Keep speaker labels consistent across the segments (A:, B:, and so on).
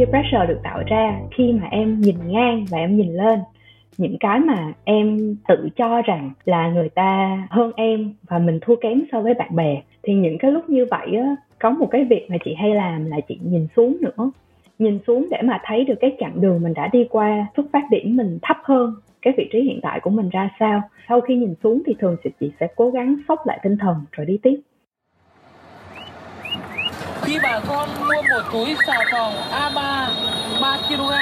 A: peer pressure được tạo ra khi mà em nhìn ngang và em nhìn lên. Những cái mà em tự cho rằng là người ta hơn em và mình thua kém so với bạn bè, thì những cái lúc như vậy á, có một cái việc mà chị hay làm là chị nhìn xuống nữa. Nhìn xuống để mà thấy được cái chặng đường mình đã đi qua, xuất phát điểm mình thấp hơn cái vị trí hiện tại của mình ra sao. Sau khi nhìn xuống thì thường thì chị sẽ cố gắng sốc lại tinh thần rồi đi tiếp
B: khi bà con mua một túi xà phòng A3 3 kg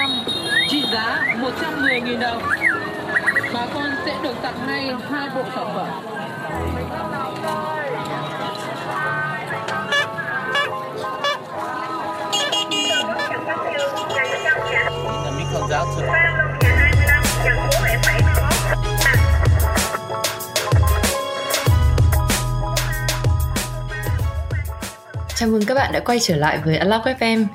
B: trị giá 110.000 đồng bà con sẽ được tặng ngay hai bộ sản phẩm.
C: The meat
D: Chào mừng các bạn đã quay trở lại với Unlock FM.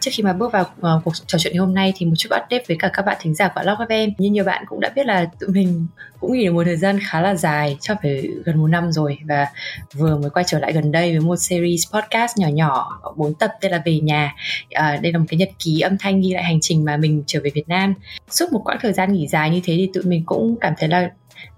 D: Trước khi mà bước vào uh, cuộc trò chuyện ngày hôm nay thì một chút update với cả các bạn thính giả của Unlock FM. Như nhiều bạn cũng đã biết là tụi mình cũng nghỉ được một thời gian khá là dài, cho phải gần một năm rồi và vừa mới quay trở lại gần đây với một series podcast nhỏ nhỏ bốn tập tên là về nhà. Uh, đây là một cái nhật ký âm thanh ghi lại hành trình mà mình trở về Việt Nam. Suốt một quãng thời gian nghỉ dài như thế thì tụi mình cũng cảm thấy là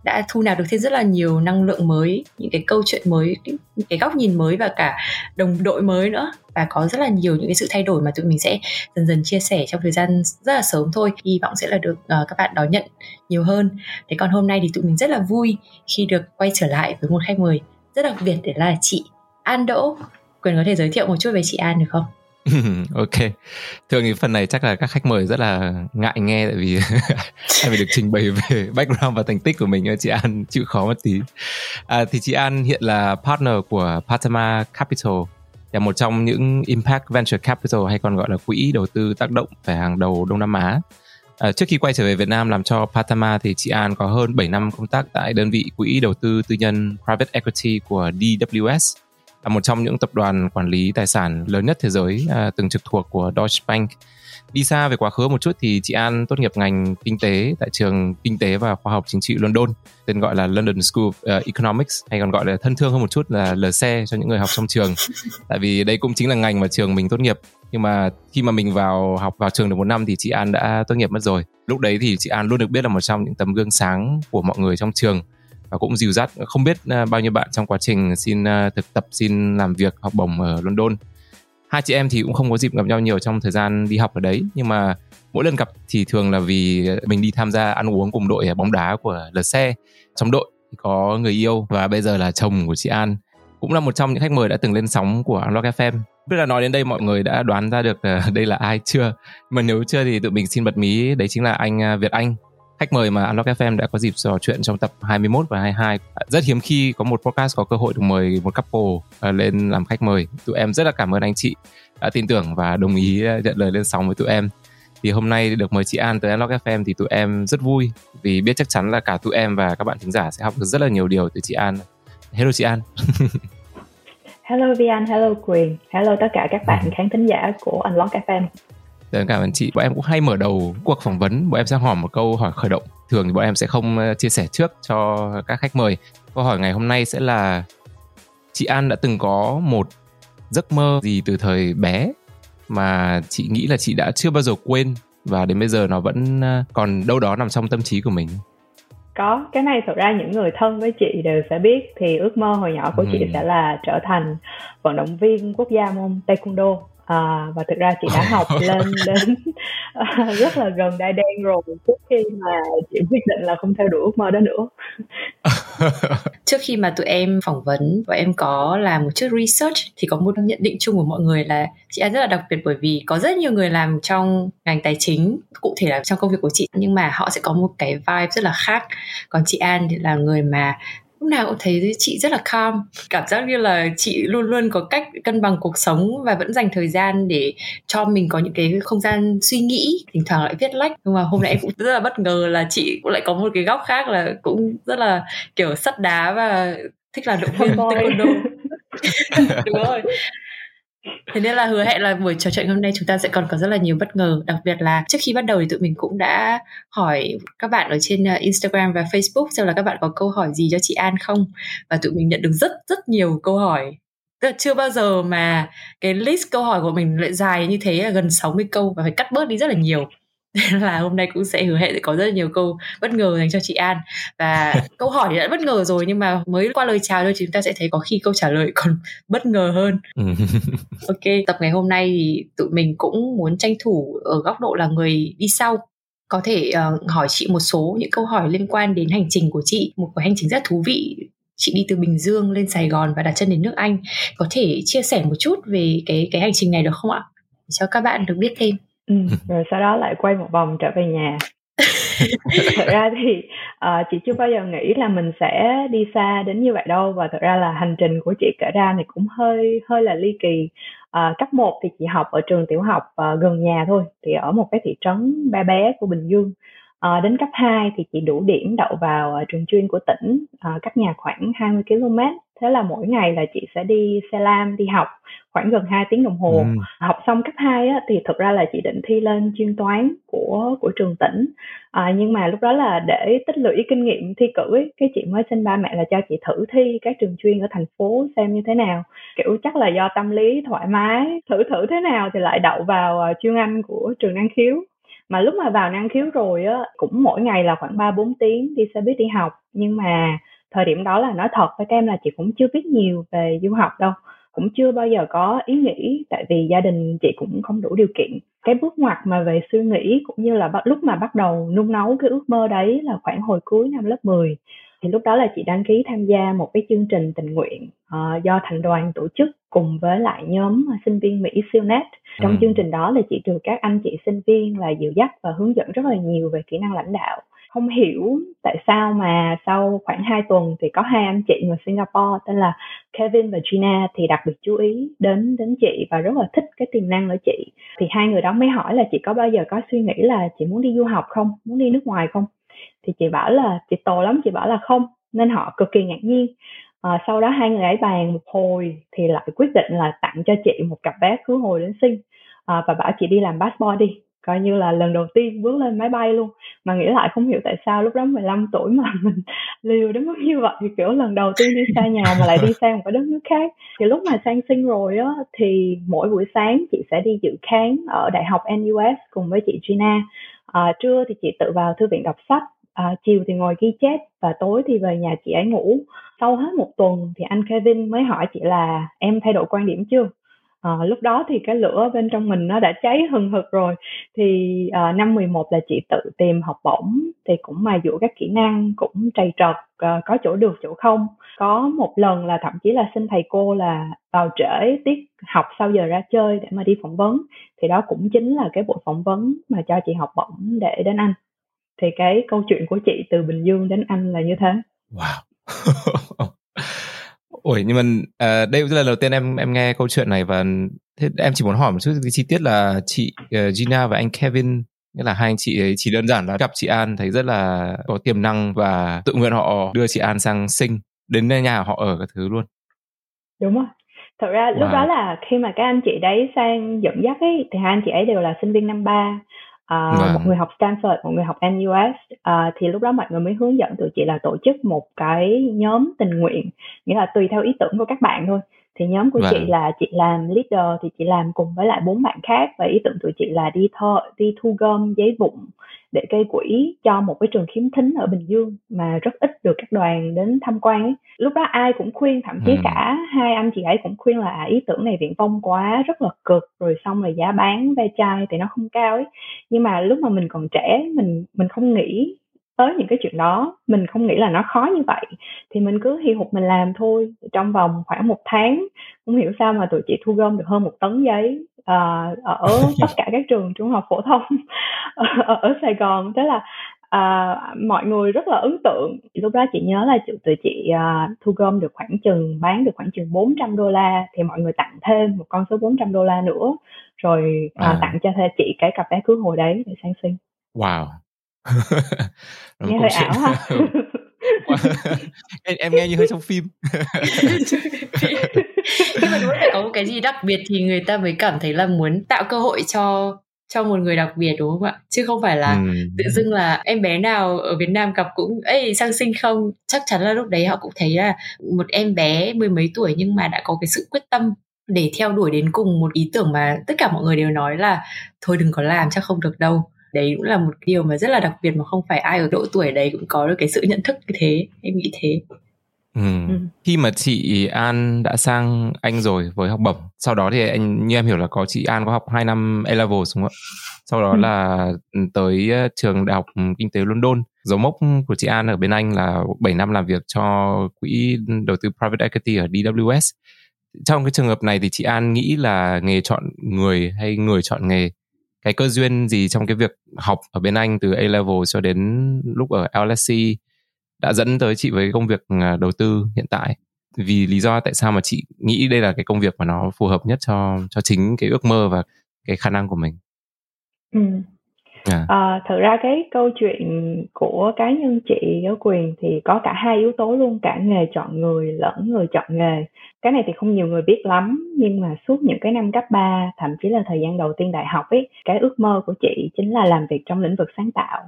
D: đã thu nạp được thêm rất là nhiều năng lượng mới những cái câu chuyện mới những cái góc nhìn mới và cả đồng đội mới nữa. Và có rất là nhiều những cái sự thay đổi mà tụi mình sẽ dần dần chia sẻ trong thời gian rất là sớm thôi. Hy vọng sẽ là được uh, các bạn đón nhận nhiều hơn. Thế còn hôm nay thì tụi mình rất là vui khi được quay trở lại với một khách mời rất đặc biệt để là chị An Đỗ. Quyền có thể giới thiệu một chút về chị An được không?
E: ok. Thường thì phần này chắc là các khách mời rất là ngại nghe tại vì em phải được trình bày về background và thành tích của mình. Chị An chịu khó một tí. À, thì chị An hiện là partner của Patama Capital là một trong những impact venture capital hay còn gọi là quỹ đầu tư tác động phải hàng đầu Đông Nam Á. À, trước khi quay trở về Việt Nam làm cho Patama thì chị An có hơn 7 năm công tác tại đơn vị quỹ đầu tư tư nhân Private Equity của DWS một trong những tập đoàn quản lý tài sản lớn nhất thế giới à, từng trực thuộc của Deutsche Bank. Đi xa về quá khứ một chút thì chị An tốt nghiệp ngành kinh tế tại trường kinh tế và khoa học chính trị London, tên gọi là London School of uh, Economics hay còn gọi là thân thương hơn một chút là LSE cho những người học trong trường. tại vì đây cũng chính là ngành mà trường mình tốt nghiệp. Nhưng mà khi mà mình vào học vào trường được một năm thì chị An đã tốt nghiệp mất rồi. Lúc đấy thì chị An luôn được biết là một trong những tấm gương sáng của mọi người trong trường và cũng dìu dắt không biết à, bao nhiêu bạn trong quá trình xin à, thực tập, xin làm việc, học bổng ở London. Hai chị em thì cũng không có dịp gặp nhau nhiều trong thời gian đi học ở đấy, nhưng mà mỗi lần gặp thì thường là vì mình đi tham gia ăn uống cùng đội bóng đá của LSE trong đội thì có người yêu và bây giờ là chồng của chị An. Cũng là một trong những khách mời đã từng lên sóng của Unlock FM biết là nói đến đây mọi người đã đoán ra được à, đây là ai chưa. Mà nếu chưa thì tụi mình xin bật mí, đấy chính là anh Việt Anh khách mời mà Unlock FM đã có dịp trò chuyện trong tập 21 và 22. Rất hiếm khi có một podcast có cơ hội được mời một couple ờ, lên làm khách mời. Tụi em rất là cảm ơn anh chị đã tin tưởng và đồng ý ờ, nhận lời lên sóng với tụi em. Thì hôm nay được mời chị An tới Unlock FM thì tụi em rất vui vì biết chắc chắn là cả tụi em và các bạn thính giả sẽ học được rất là nhiều điều từ chị An. Hello chị An.
A: hello Vian, hello Quyền, hello tất cả các bạn khán thính giả của Unlock FM.
E: Dạ, cảm ơn chị. Bọn em cũng hay mở đầu cuộc phỏng vấn, bọn em sẽ hỏi một câu hỏi khởi động. Thường thì bọn em sẽ không ờ, chia sẻ trước cho các khách mời. Câu hỏi ngày hôm nay sẽ là chị An đã từng có một giấc mơ gì từ thời bé mà chị nghĩ là chị đã chưa bao giờ quên và đến bây giờ nó vẫn ờ, còn đâu đó nằm trong tâm trí của mình
A: có cái này thật ra những người thân với chị đều sẽ biết thì ước mơ hồi nhỏ của ừ. chị sẽ là trở thành vận động viên quốc gia môn taekwondo à, và thực ra chị đã học lên đến uh, rất là gần đai đen rồi trước khi mà chị quyết định là không theo đuổi ước mơ đó nữa.
D: Trước khi mà tụi em phỏng vấn và em có làm một chút research thì có một nhận định chung của mọi người là chị An rất là đặc biệt bởi vì có rất nhiều người làm trong ngành tài chính cụ thể là trong công việc của chị nhưng mà họ sẽ có một cái vibe rất là khác. Còn chị An thì là người mà lúc nào cũng thấy chị rất là calm. Cảm giác như là chị luôn luôn có cách cân bằng cuộc sống và vẫn dành thời gian để cho mình có những cái không gian suy nghĩ thỉnh thoảng lại viết lách. Nhưng mà hôm nay em cũng rất là bất ngờ là chị cũng lại có một cái góc khác là cũng rất là kiểu sắt đá và thích là động viên taekwondo. Đúng rồi Thế nên là hứa hẹn là buổi trò chuyện hôm nay chúng ta sẽ còn có rất là nhiều bất ngờ. Đặc biệt là trước khi bắt đầu thì tụi mình cũng đã hỏi các bạn ở trên ờ, Instagram và Facebook Xem là các bạn có câu hỏi gì cho chị An không? Và tụi mình nhận được rất rất nhiều câu hỏi. Tức là chưa bao giờ mà cái list câu hỏi của mình lại dài như thế là gần 60 câu và phải cắt bớt đi rất là nhiều. là hôm nay cũng sẽ hứa hẹn sẽ có rất là nhiều câu bất ngờ dành cho chị An. Và câu hỏi đã bất ngờ rồi nhưng mà mới qua lời chào thôi chúng ta sẽ thấy có khi câu trả lời còn bất ngờ hơn.
E: Ừ.
D: ok tập ngày hôm nay thì tụi mình cũng muốn tranh thủ ở góc độ là người đi sau. Có thể uh, hỏi chị một số những câu hỏi liên quan đến hành trình của chị một cái hành trình rất thú vị. Chị đi từ Bình Dương lên Sài Gòn và đặt chân đến nước Anh. Có thể chia sẻ một chút về cái cái hành trình này được không ạ? Cho các bạn được biết thêm
A: ừ, rồi sau đó lại quay một vòng trở về nhà. Thật ra thì uh, chị chưa bao giờ nghĩ là mình sẽ đi xa đến như vậy đâu và thật ra là hành trình của chị kể ra thì cũng hơi hơi là ly kỳ. Uh, cấp 1 thì chị học ở trường tiểu học uh, gần nhà thôi thì ở một cái thị trấn bé bé của Bình Dương. Uh, đến cấp 2 thì chị đủ điểm đậu vào uh, trường chuyên của tỉnh uh, cách nhà khoảng 20 km thế là mỗi ngày là chị sẽ đi xe lam đi học khoảng gần 2 tiếng đồng hồ. Ừ. học xong cấp 2 á, thì thực ra là chị định thi lên chuyên toán của của trường tỉnh. À, nhưng mà lúc đó là để tích lũy kinh nghiệm thi cử ấy, cái chị mới xin ba mẹ là cho chị thử thi các trường chuyên ở thành phố xem như thế nào. Kiểu chắc là do tâm lý thoải mái thử thử thế nào thì lại đậu vào uh, chuyên anh của trường năng khiếu. Mà lúc mà vào năng khiếu rồi á cũng mỗi ngày là khoảng 3 4 tiếng đi xe buýt đi học. Nhưng mà thời điểm đó là nói thật với các em là chị cũng chưa biết nhiều về du học đâu cũng chưa bao giờ có ý nghĩ tại vì gia đình chị cũng không đủ điều kiện. Cái bước ngoặt mà về suy nghĩ cũng như là lúc mà bắt đầu nung nấu cái ước mơ đấy là khoảng hồi cuối năm lớp 10 thì lúc đó là chị đăng ký tham gia một cái chương trình tình nguyện uh, do thành đoàn tổ chức cùng với lại nhóm sinh viên Mỹ siêu-net trong ừ. chương trình đó là chị được các anh chị sinh viên là dìu dắt và hướng dẫn rất là nhiều về kỹ năng lãnh đạo không hiểu tại sao mà sau khoảng 2 tuần thì có hai anh chị người Singapore tên là Kevin và Gina thì đặc biệt chú ý đến đến chị và rất là thích cái tiềm năng ở chị. Thì hai người đó mới hỏi là chị có bao giờ có suy nghĩ là chị muốn đi du học không? Muốn đi nước ngoài không? Thì chị bảo là chị tồ lắm chị bảo là không nên họ cực kỳ ngạc nhiên. À, sau đó hai người ấy bàn một hồi thì lại quyết định là tặng cho chị một cặp vé khứ hồi đến sinh à, ờ, và bảo chị đi làm passport đi coi như là lần đầu tiên bước lên máy bay luôn. Mà nghĩ lại không hiểu tại sao lúc đó 15 tuổi mà mình liều đến mức như vậy. Kiểu lần đầu tiên đi xa nhà mà lại đi sang một cái đất nước khác. Thì lúc mà sang sinh rồi á thì mỗi buổi sáng chị sẽ đi dự kháng ở đại học NUS cùng với chị Gina. À, trưa thì chị tự vào thư viện đọc sách. À, chiều thì ngồi ghi chép và tối thì về nhà chị ấy ngủ. Sau hết một tuần thì anh Kevin mới hỏi chị là em thay đổi quan điểm chưa? À, lúc đó thì cái lửa bên trong mình nó đã cháy hừng hực rồi thì à, năm 11 là chị tự tìm học bổng thì cũng mà dụ các kỹ năng cũng trầy trật à, ờ, có chỗ được chỗ không có một lần là thậm chí là xin thầy cô là vào trễ tiết học sau giờ ra chơi để mà đi phỏng vấn thì đó cũng chính là cái buổi phỏng vấn mà cho chị học bổng để đến anh thì cái câu chuyện của chị từ Bình Dương đến Anh là như thế.
E: Wow. Ôi nhưng mà à, đây là lần đầu tiên em em nghe câu chuyện này và thế em chỉ muốn hỏi một chút cái chi tiết là chị uh, Gina và anh Kevin nghĩa là hai anh chị ấy chỉ đơn giản là gặp chị An thấy rất là có tiềm năng và tự nguyện họ đưa chị An sang sinh đến nhà họ ở các thứ luôn.
A: Đúng rồi. Thật ra wow. lúc đó là khi mà các anh chị đấy sang dẫn dắt ấy thì hai anh chị ấy đều là sinh viên năm ba uh, vâng. một người học Stanford một người học NUS uh, thì lúc đó mọi người mới hướng dẫn tụi chị là tổ chức một cái nhóm tình nguyện nghĩa là tùy theo ý tưởng của các bạn thôi thì nhóm của vâng. chị là chị làm leader thì chị làm cùng với lại bốn bạn khác và ý tưởng tụi chị là đi thơ đi thu gom giấy vụn để gây quỹ cho một cái trường khiếm thính ở Bình Dương mà rất ít được các đoàn đến tham quan ấy. Lúc đó ai cũng khuyên thậm chí ừ. cả hai anh chị ấy cũng khuyên là à, ý tưởng này viện vong quá rất là cực rồi xong rồi giá bán ve chai thì nó không cao ấy. Nhưng mà lúc mà mình còn trẻ mình mình không nghĩ tới những cái chuyện đó. Mình không nghĩ là nó khó như vậy. Thì mình cứ hi hục mình làm thôi. Trong vòng khoảng một tháng không hiểu sao mà tụi chị thu gom được hơn một tấn giấy uh, ở tất cả các trường trung học phổ thông ở, ở Sài Gòn. Thế là uh, mọi người rất là ấn tượng. Lúc đó chị nhớ là tụi chị uh, thu gom được khoảng chừng bán được khoảng chừng 400 đô la. Thì mọi người tặng thêm một con số 400 đô la nữa. Rồi uh, à. tặng cho chị cái cặp vé cưới hồi đấy để sang sinh.
E: Wow
A: nghe hơi ảo ha.
E: Em, em nghe như hơi trong phim.
D: Nhưng mà đúng phải có một cái gì đặc biệt thì người ta mới cảm thấy là muốn tạo cơ hội cho cho một người đặc biệt đúng không ạ? Chứ không phải là ừ. tự dưng là em bé nào ở Việt Nam gặp cũng ấy sang sinh không? Chắc chắn là lúc đấy họ cũng thấy là một em bé mười mấy tuổi nhưng mà đã có cái sự quyết tâm để theo đuổi đến cùng một ý tưởng mà tất cả mọi người đều nói là thôi đừng có làm chắc không được đâu đấy cũng là một điều mà rất là đặc biệt mà không phải ai ở độ tuổi đấy cũng có được cái sự nhận thức như thế em nghĩ thế
E: Ừ. ừ. Khi mà chị An đã sang Anh rồi với học bổng, sau đó thì anh như em hiểu là có chị An có học 2 năm A level đúng không ạ? Sau đó ừ. là tới ờ, trường Đại học Kinh tế London. Dấu mốc của chị An ở bên Anh là 7 năm làm việc cho quỹ đầu tư private equity ở DWS. Trong cái trường hợp này thì chị An nghĩ là nghề chọn người hay người chọn nghề cái cơ duyên gì trong cái việc học ở bên Anh từ A level cho đến lúc ở LSC đã dẫn tới chị với công việc à, đầu tư hiện tại vì lý do tại sao mà chị nghĩ đây là cái công việc mà nó phù hợp nhất cho cho chính cái ước mơ và cái khả năng của mình
A: ừ à. À, thực ra cái câu chuyện của cá nhân chị ở quyền thì có cả hai yếu tố luôn cả nghề chọn người lẫn người chọn nghề cái này thì không nhiều người biết lắm nhưng mà suốt những cái năm cấp 3 thậm chí là thời gian đầu tiên đại học ấy cái ước mơ của chị chính là làm việc trong lĩnh vực sáng tạo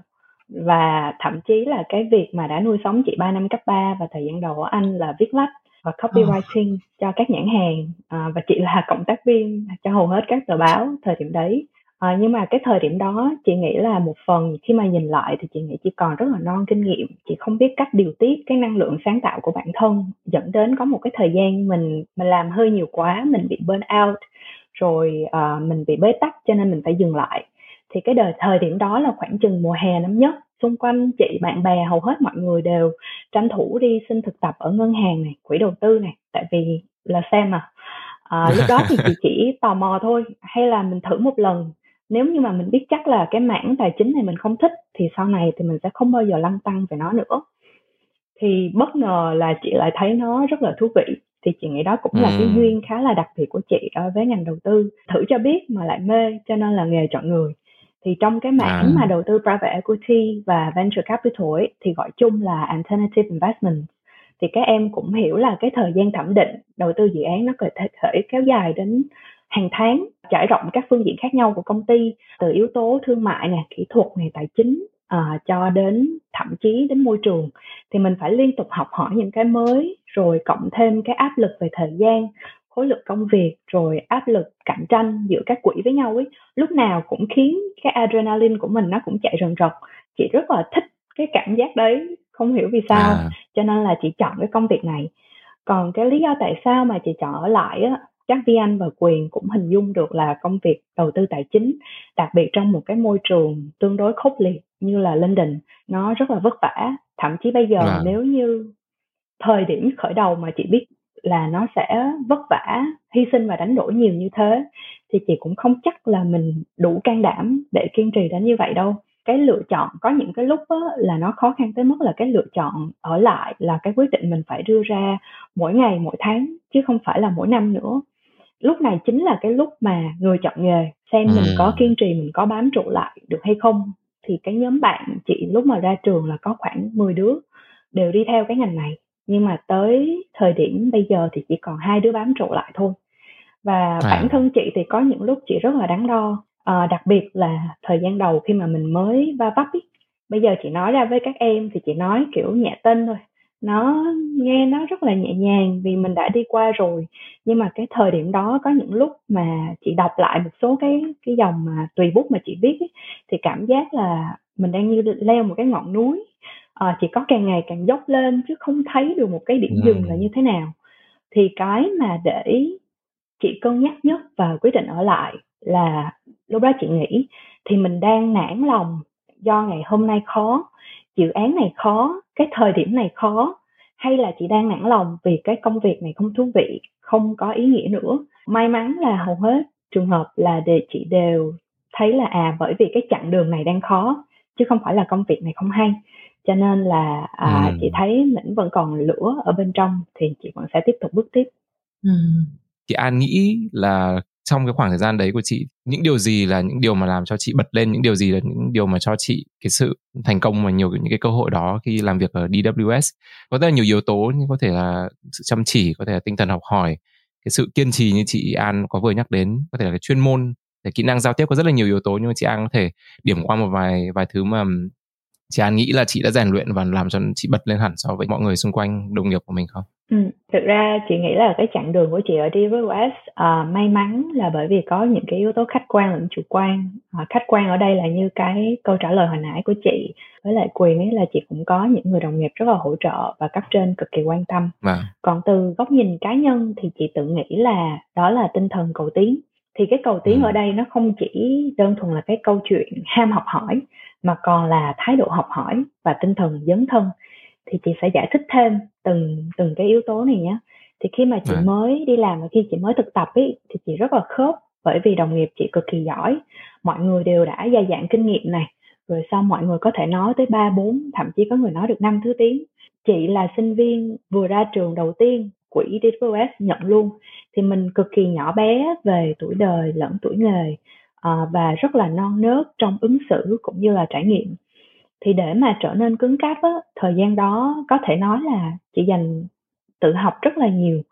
A: và thậm chí là cái việc mà đã nuôi sống chị 3 năm cấp 3 và thời gian đầu ở Anh là viết lách và copywriting oh. cho các nhãn hàng à, và chị là cộng tác viên cho hầu hết các tờ báo thời điểm đấy à, nhưng mà cái thời điểm đó chị nghĩ là một phần khi mà nhìn lại thì chị nghĩ chị còn rất là non kinh nghiệm. Chị không biết cách điều tiết cái năng lượng sáng tạo của bản thân dẫn đến có một cái thời gian mình mình làm hơi nhiều quá mình bị burn out rồi uh, mình bị bế tắc cho nên mình phải dừng lại. Thì cái đời thời điểm đó là khoảng chừng mùa hè năm nhất xung quanh chị bạn bè hầu hết mọi người đều tranh thủ đi xin thực tập ở ngân hàng này quỹ đầu tư này tại vì là xem mà à, lúc đó thì chị chỉ tò mò thôi hay là mình thử một lần nếu như mà mình biết chắc là cái mảng tài chính này mình không thích thì sau này thì mình sẽ không bao giờ lăn tăng về nó nữa. Thì bất ngờ là chị lại thấy nó rất là thú vị thì chị nghĩ đó cũng là cái duyên khá là đặc biệt của chị đối với ngành đầu tư. Thử cho biết mà lại mê cho nên là nghề chọn người. Thì trong cái mảng à. mà đầu tư private equity và venture capital ấy, thì gọi chung là alternative investment thì các em cũng hiểu là cái thời gian thẩm định đầu tư dự án nó có thể, thể kéo dài đến hàng tháng trải rộng các phương diện khác nhau của công ty từ yếu tố thương mại này kỹ thuật này tài chính à, cho đến thậm chí đến môi trường. Thì mình phải liên tục học hỏi những cái mới rồi cộng thêm cái áp lực về thời gian khối lượng công việc rồi áp lực cạnh tranh giữa các quỹ với nhau ấy. Lúc nào cũng khiến cái adrenaline của mình nó cũng chạy rần rật. Chị rất là thích cái cảm giác đấy không hiểu vì sao à. cho nên là chị chọn cái công việc này. Còn cái lý do tại sao mà chị chọn ở lại á chắc Vi Anh và Quyền cũng hình dung được là công việc đầu tư tài chính đặc biệt trong một cái môi trường tương đối khốc liệt như là London nó rất là vất vả. Thậm chí bây giờ à. nếu như thời điểm khởi đầu mà chị biết là nó sẽ vất vả hy sinh và đánh đổi nhiều như thế thì chị cũng không chắc là mình đủ can đảm để kiên trì đến như vậy đâu. Cái lựa chọn có những cái lúc đó là nó khó khăn tới mức là cái lựa chọn ở lại là cái quyết định mình phải đưa ra mỗi ngày mỗi tháng chứ không phải là mỗi năm nữa lúc này chính là cái lúc mà người chọn nghề xem mình có ừ. kiên trì mình có bám trụ lại được hay không thì cái nhóm bạn chị lúc mà ra trường là có khoảng 10 đứa đều đi theo cái ngành này nhưng mà tới thời điểm bây giờ thì chỉ còn hai đứa bám trụ lại thôi và à. bản thân chị thì có những lúc chị rất là đắn đo à, đặc biệt là thời gian đầu khi mà mình mới va vấp ý. bây giờ chị nói ra với các em thì chị nói kiểu nhẹ tên thôi nó nghe nó rất là nhẹ nhàng vì mình đã đi qua rồi. Nhưng mà cái thời điểm đó có những lúc mà chị đọc lại một số cái cái dòng mà tùy bút mà chị viết ấy, thì cảm giác là mình đang như leo một cái ngọn núi. À, chỉ có càng ngày càng dốc lên chứ không thấy được một cái điểm dừng là như thế nào. Thì cái mà để chị cân nhắc nhất và quyết định ở lại là lúc đó chị nghĩ thì mình đang nản lòng do ngày hôm nay khó dự án này khó cái thời điểm này khó hay là chị đang nản lòng vì cái công việc này không thú vị không có ý nghĩa nữa may mắn là hầu hết trường hợp là để chị đều thấy là à bởi vì cái chặng đường này đang khó chứ không phải là công việc này không hay cho nên là à, ừ. chị thấy mình vẫn còn lửa ở bên trong thì chị vẫn sẽ tiếp tục bước tiếp
E: ừ. chị An nghĩ là trong cái khoảng thời gian đấy của chị, những điều gì là những điều mà làm cho chị bật lên, những điều gì là những điều mà cho chị cái sự thành công và nhiều những cái cơ hội đó khi làm việc ở DWS có rất là nhiều yếu tố như có thể là sự chăm chỉ, có thể là tinh thần học hỏi, cái sự kiên trì như chị An có vừa nhắc đến, có thể là cái chuyên môn để kỹ năng giao tiếp có rất là nhiều yếu tố, nhưng mà chị An có thể điểm qua một vài vài thứ mà chị An nghĩ là chị đã rèn luyện và làm cho chị bật lên hẳn so với mọi người xung quanh, đồng nghiệp của mình không?
A: Ừ, thực ra chị nghĩ là cái chặng đường của chị ở DWS à, may mắn là bởi vì có những cái yếu tố khách quan lẫn chủ quan. À, khách quan ở đây là như cái câu trả lời hồi nãy của chị với lại quyền ấy là chị cũng có những người đồng nghiệp rất là hỗ trợ và cấp trên cực kỳ quan tâm.
E: Vâng.
A: Còn từ góc nhìn cá nhân thì chị tự nghĩ là đó là tinh thần cầu tiến thì cái cầu tiến ừ. ở đây nó không chỉ đơn thuần là cái câu chuyện ham học hỏi mà còn là thái độ học hỏi và tinh thần dấn thân thì chị sẽ giải thích thêm từng từng cái yếu tố này nhé. Thì khi mà chị à. mới đi làm và khi chị mới thực tập ấy thì chị rất là khớp bởi vì đồng nghiệp chị cực kỳ giỏi. Mọi người đều đã gia dạng kinh nghiệm này rồi sau mọi người có thể nói tới ba bốn thậm chí có người nói được năm thứ tiếng. Chị là sinh viên vừa ra trường đầu tiên quỹ DWS nhận luôn. Thì mình cực kỳ nhỏ bé về tuổi đời lẫn tuổi nghề à, và rất là non nớt trong ứng xử cũng như là trải nghiệm thì để mà trở nên cứng cáp á, thời gian đó có thể nói là chị dành tự học rất là nhiều.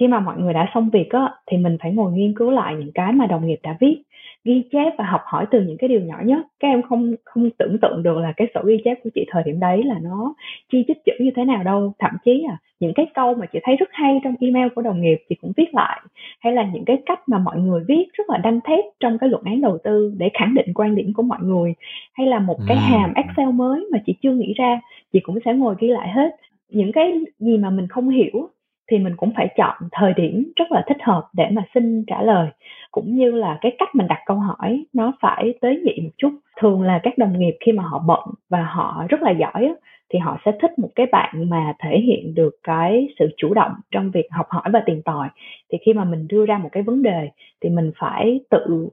A: Khi mà mọi người đã xong việc á, thì mình phải ngồi nghiên cứu lại những cái mà đồng nghiệp đã viết ghi chép và học hỏi từ những cái điều nhỏ nhất. Các em không không tưởng tượng được là cái sổ ghi chép của chị thời điểm đấy là nó chi chít chữ như thế nào đâu. Thậm chí à những cái câu mà chị thấy rất hay trong email của đồng nghiệp chị cũng viết lại. Hay là những cái cách mà mọi người viết rất là đanh thép trong cái luận án đầu tư để khẳng định quan điểm của mọi người. Hay là một cái hàm excel mới mà chị chưa nghĩ ra chị cũng sẽ ngồi ghi lại hết. Những cái gì mà mình không hiểu thì mình cũng phải chọn thời điểm rất là thích hợp để mà xin trả lời. Cũng như là cái cách mình đặt câu hỏi nó phải tế nhị một chút. Thường là các đồng nghiệp khi mà họ bận và họ rất là giỏi thì họ sẽ thích một cái bạn mà thể hiện được cái sự chủ động trong việc học hỏi và tìm tòi. Thì khi mà mình đưa ra một cái vấn đề thì mình phải tự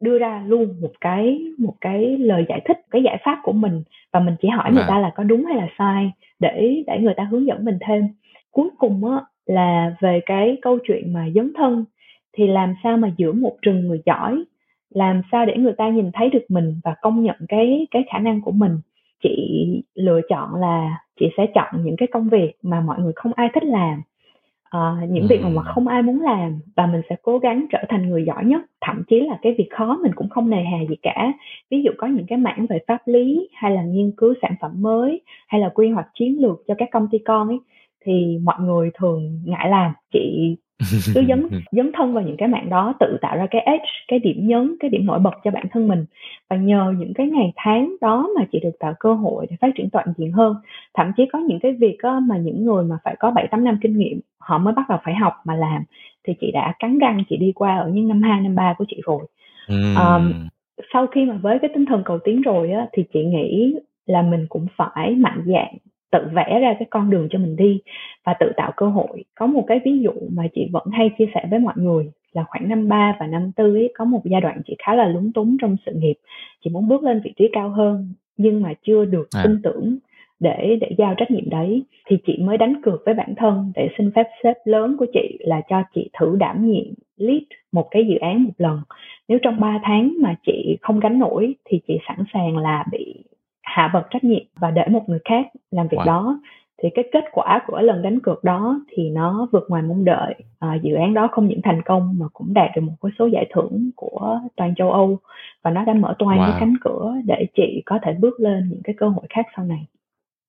A: đưa ra luôn một cái một cái lời giải thích cái giải pháp của mình. Và mình chỉ hỏi người vâng. ta là có đúng hay là sai để để người ta hướng dẫn mình thêm cuối cùng á là về cái câu chuyện mà dấn thân thì làm sao mà giữa một rừng người giỏi? Làm sao để người ta nhìn thấy được mình và công nhận cái cái khả năng của mình? Chị lựa chọn là chị sẽ chọn những cái công việc mà mọi người không ai thích làm. Uh, những việc mà, mà không ai muốn làm và mình sẽ cố gắng trở thành người giỏi nhất. Thậm chí là cái việc khó mình cũng không nề hà gì cả. Ví dụ có những cái mảng về pháp lý hay là nghiên cứu sản phẩm mới hay là quy hoạch chiến lược cho các công ty con ấy thì mọi người thường ngại làm. Chị cứ dấn dấn thân vào những cái mạng đó tự tạo ra cái edge cái điểm nhấn cái điểm nổi bật cho bản thân mình. Và nhờ những cái ngày tháng đó mà chị được tạo cơ hội để phát triển toàn diện hơn. Thậm chí có những cái việc mà những người mà phải có bảy tám năm kinh nghiệm họ mới bắt đầu phải học mà làm thì chị đã cắn răng chị đi qua ở những năm hai năm ba của chị rồi. Um, sau khi mà với cái tinh thần cầu tiến rồi á thì chị nghĩ là mình cũng phải mạnh dạn tự vẽ ra cái con đường cho mình đi và tự tạo cơ hội. Có một cái ví dụ mà chị vẫn hay chia sẻ với mọi người là khoảng năm 3 và năm tư ấy có một giai đoạn chị khá là lúng túng trong sự nghiệp. Chị muốn bước lên vị trí cao hơn nhưng mà chưa được à. tin tưởng để để giao trách nhiệm đấy. Thì chị mới đánh cược với bản thân để xin phép sếp lớn của chị là cho chị thử đảm nhiệm lead một cái dự án một lần. Nếu trong 3 tháng mà chị không gánh nổi thì chị sẵn sàng là bị hạ bậc trách nhiệm và để một người khác làm việc wow. đó. Thì cái kết quả của lần đánh cược đó thì nó vượt ngoài mong đợi. À, dự án đó không những thành công mà cũng đạt được một cái số giải thưởng của toàn châu Âu và nó đã mở toan wow. cái cánh cửa để chị có thể bước lên những cái cơ hội khác sau này.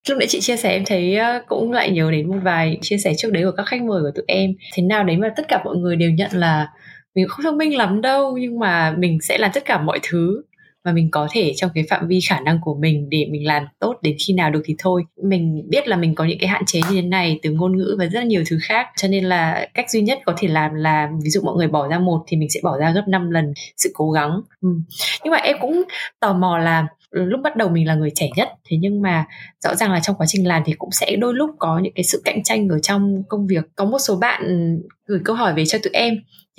D: Lúc nãy chị chia sẻ em thấy cũng lại nhớ đến một vài chia sẻ trước đấy của các khách mời của tụi em. Thế nào đấy mà tất cả mọi người đều nhận là mình không thông minh lắm đâu nhưng mà mình sẽ làm tất cả mọi thứ và mình có thể trong cái phạm vi khả năng của mình để mình làm tốt đến khi nào được thì thôi. Mình biết là mình có những cái hạn chế như thế này từ ngôn ngữ và rất là nhiều thứ khác, cho nên là cách duy nhất có thể làm là ví dụ mọi người bỏ ra một thì mình sẽ bỏ ra gấp 5 lần sự cố gắng. Ừ. nhưng mà em cũng tò mò là ừ, lúc bắt đầu mình là người trẻ nhất, thế nhưng mà rõ ràng là trong quá trình làm thì cũng sẽ đôi lúc có những cái sự cạnh tranh ở trong công việc. Có một số bạn gửi câu hỏi về cho tụi em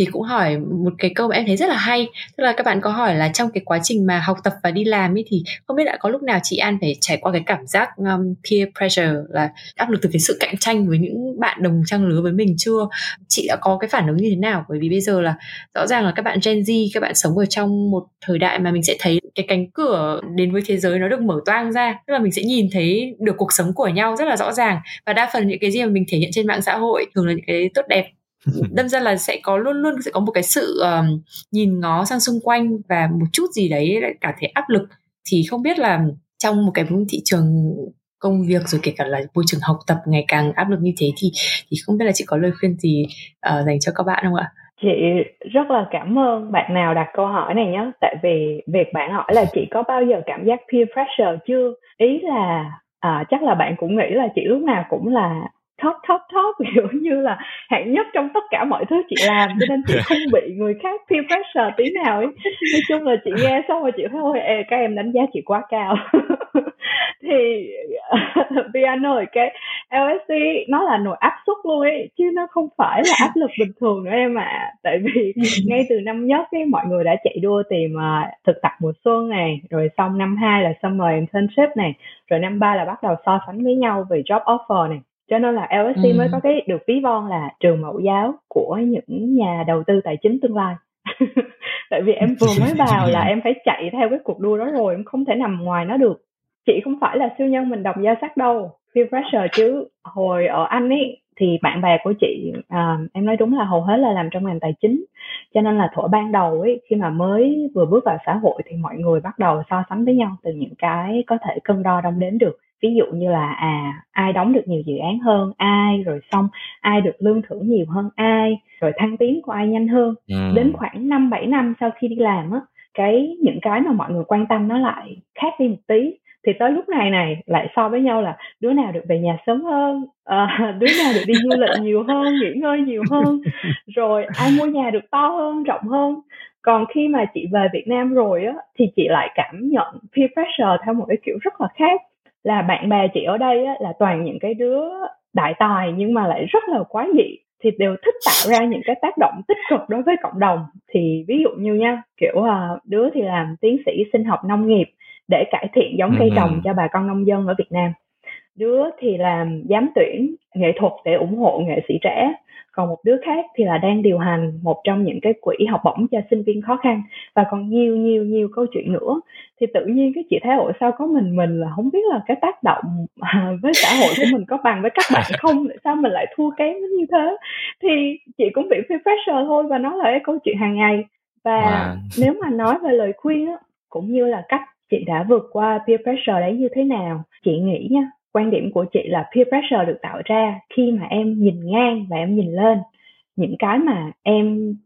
D: thì cũng hỏi một cái câu mà em thấy rất là hay. Tức là các bạn có hỏi là trong cái quá trình mà học tập và đi làm ấy thì không biết đã có lúc nào chị An phải trải qua cái cảm giác um, peer pressure là áp lực từ cái sự cạnh tranh với những bạn đồng trang lứa với mình chưa? Chị đã có cái phản ứng như thế nào? Bởi vì bây giờ là rõ ràng là các bạn Gen Z các bạn sống ở trong một thời đại mà mình sẽ thấy cái cánh cửa đến với thế giới nó được mở toang ra. Tức là mình sẽ nhìn thấy được cuộc sống của nhau rất là rõ ràng. Và đa phần những cái gì mà mình thể hiện trên mạng xã hội thường là những cái tốt đẹp đâm ra là sẽ có luôn luôn sẽ có một cái sự um, nhìn ngó sang xung quanh và một chút gì đấy lại cảm thấy áp lực. Thì không biết là trong một cái thị trường công việc rồi kể cả là môi trường học tập ngày càng áp lực như thế thì thì không biết là chị có lời khuyên gì uh, dành cho các bạn không ạ?
A: chị rất là cảm ơn bạn nào đặt câu hỏi này nhé tại vì việc bạn hỏi là chị có bao giờ cảm giác peer pressure chưa? Ý là à, chắc là bạn cũng nghĩ là chị lúc nào cũng là top top top kiểu như là hạng nhất trong tất cả mọi thứ chị làm cho nên chị không bị người khác peer pressure tí nào ấy. Nói chung là chị nghe xong rồi chị thấy ôi ê, các em đánh giá chị quá cao. Thì piano cái LSD nó là nồi áp suất luôn ấy chứ nó không phải là áp lực bình thường nữa em ạ. À. tại vì ngay từ năm nhất ấy mọi người đã chạy đua tìm uh, thực tập mùa xuân này rồi xong năm hai là summer internship này rồi năm ba là bắt đầu so sánh với nhau về job offer này cho nên là LSC ừ. mới có cái được ví von là trường mẫu giáo của những nhà đầu tư tài chính tương lai. Tại vì em vừa mới vào là em phải chạy theo cái cuộc đua đó rồi em không thể nằm ngoài nó được. Chị không phải là siêu nhân mình đồng gia sắc đâu peer pressure chứ. Hồi ở anh ấy thì bạn bè của chị à, em nói đúng là hầu hết là làm trong ngành tài chính. Cho nên là thuở ban đầu ấy khi mà mới vừa bước vào xã hội thì mọi người bắt đầu so sánh với nhau từ những cái có thể cân đo đong đếm được ví dụ như là à ai đóng được nhiều dự án hơn ai rồi xong ai được lương thưởng nhiều hơn ai rồi thăng tiến của ai nhanh hơn. Ừ. đến khoảng năm bảy năm sau khi đi làm á cái những cái mà mọi người quan tâm nó lại khác đi một tí. Thì tới lúc này này lại so với nhau là đứa nào được về nhà sớm hơn à, đứa nào được đi du lịch nhiều hơn nghỉ ngơi nhiều hơn rồi ai mua nhà được to hơn rộng hơn. Còn khi mà chị về Việt Nam rồi á thì chị lại cảm nhận peer pressure theo một cái kiểu rất là khác là bạn bè chị ở đây á, là toàn những cái đứa đại tài nhưng mà lại rất là quá dị thì đều thích tạo ra những cái tác động tích cực đối với cộng đồng. Thì ví dụ như nha kiểu uh, đứa thì làm tiến sĩ sinh học nông nghiệp để cải thiện giống cây trồng cho bà con nông dân ở Việt Nam đứa thì làm giám tuyển nghệ thuật để ủng hộ nghệ sĩ trẻ. Còn một đứa khác thì là đang điều hành một trong những cái quỹ học bổng cho sinh viên khó khăn và còn nhiều nhiều nhiều câu chuyện nữa. Thì tự nhiên cái chị thấy ủa sao có mình mình là không biết là cái tác động với xã hội của mình có bằng với các bạn không? Sao mình lại thua kém như thế? Thì chị cũng bị peer pressure thôi và nó là cái câu chuyện hàng ngày. Và wow. nếu mà nói về lời khuyên á cũng như là cách chị đã vượt qua peer pressure đấy như thế nào chị nghĩ nha quan điểm của chị là peer pressure được tạo ra khi mà em nhìn ngang và em nhìn lên. Những cái mà em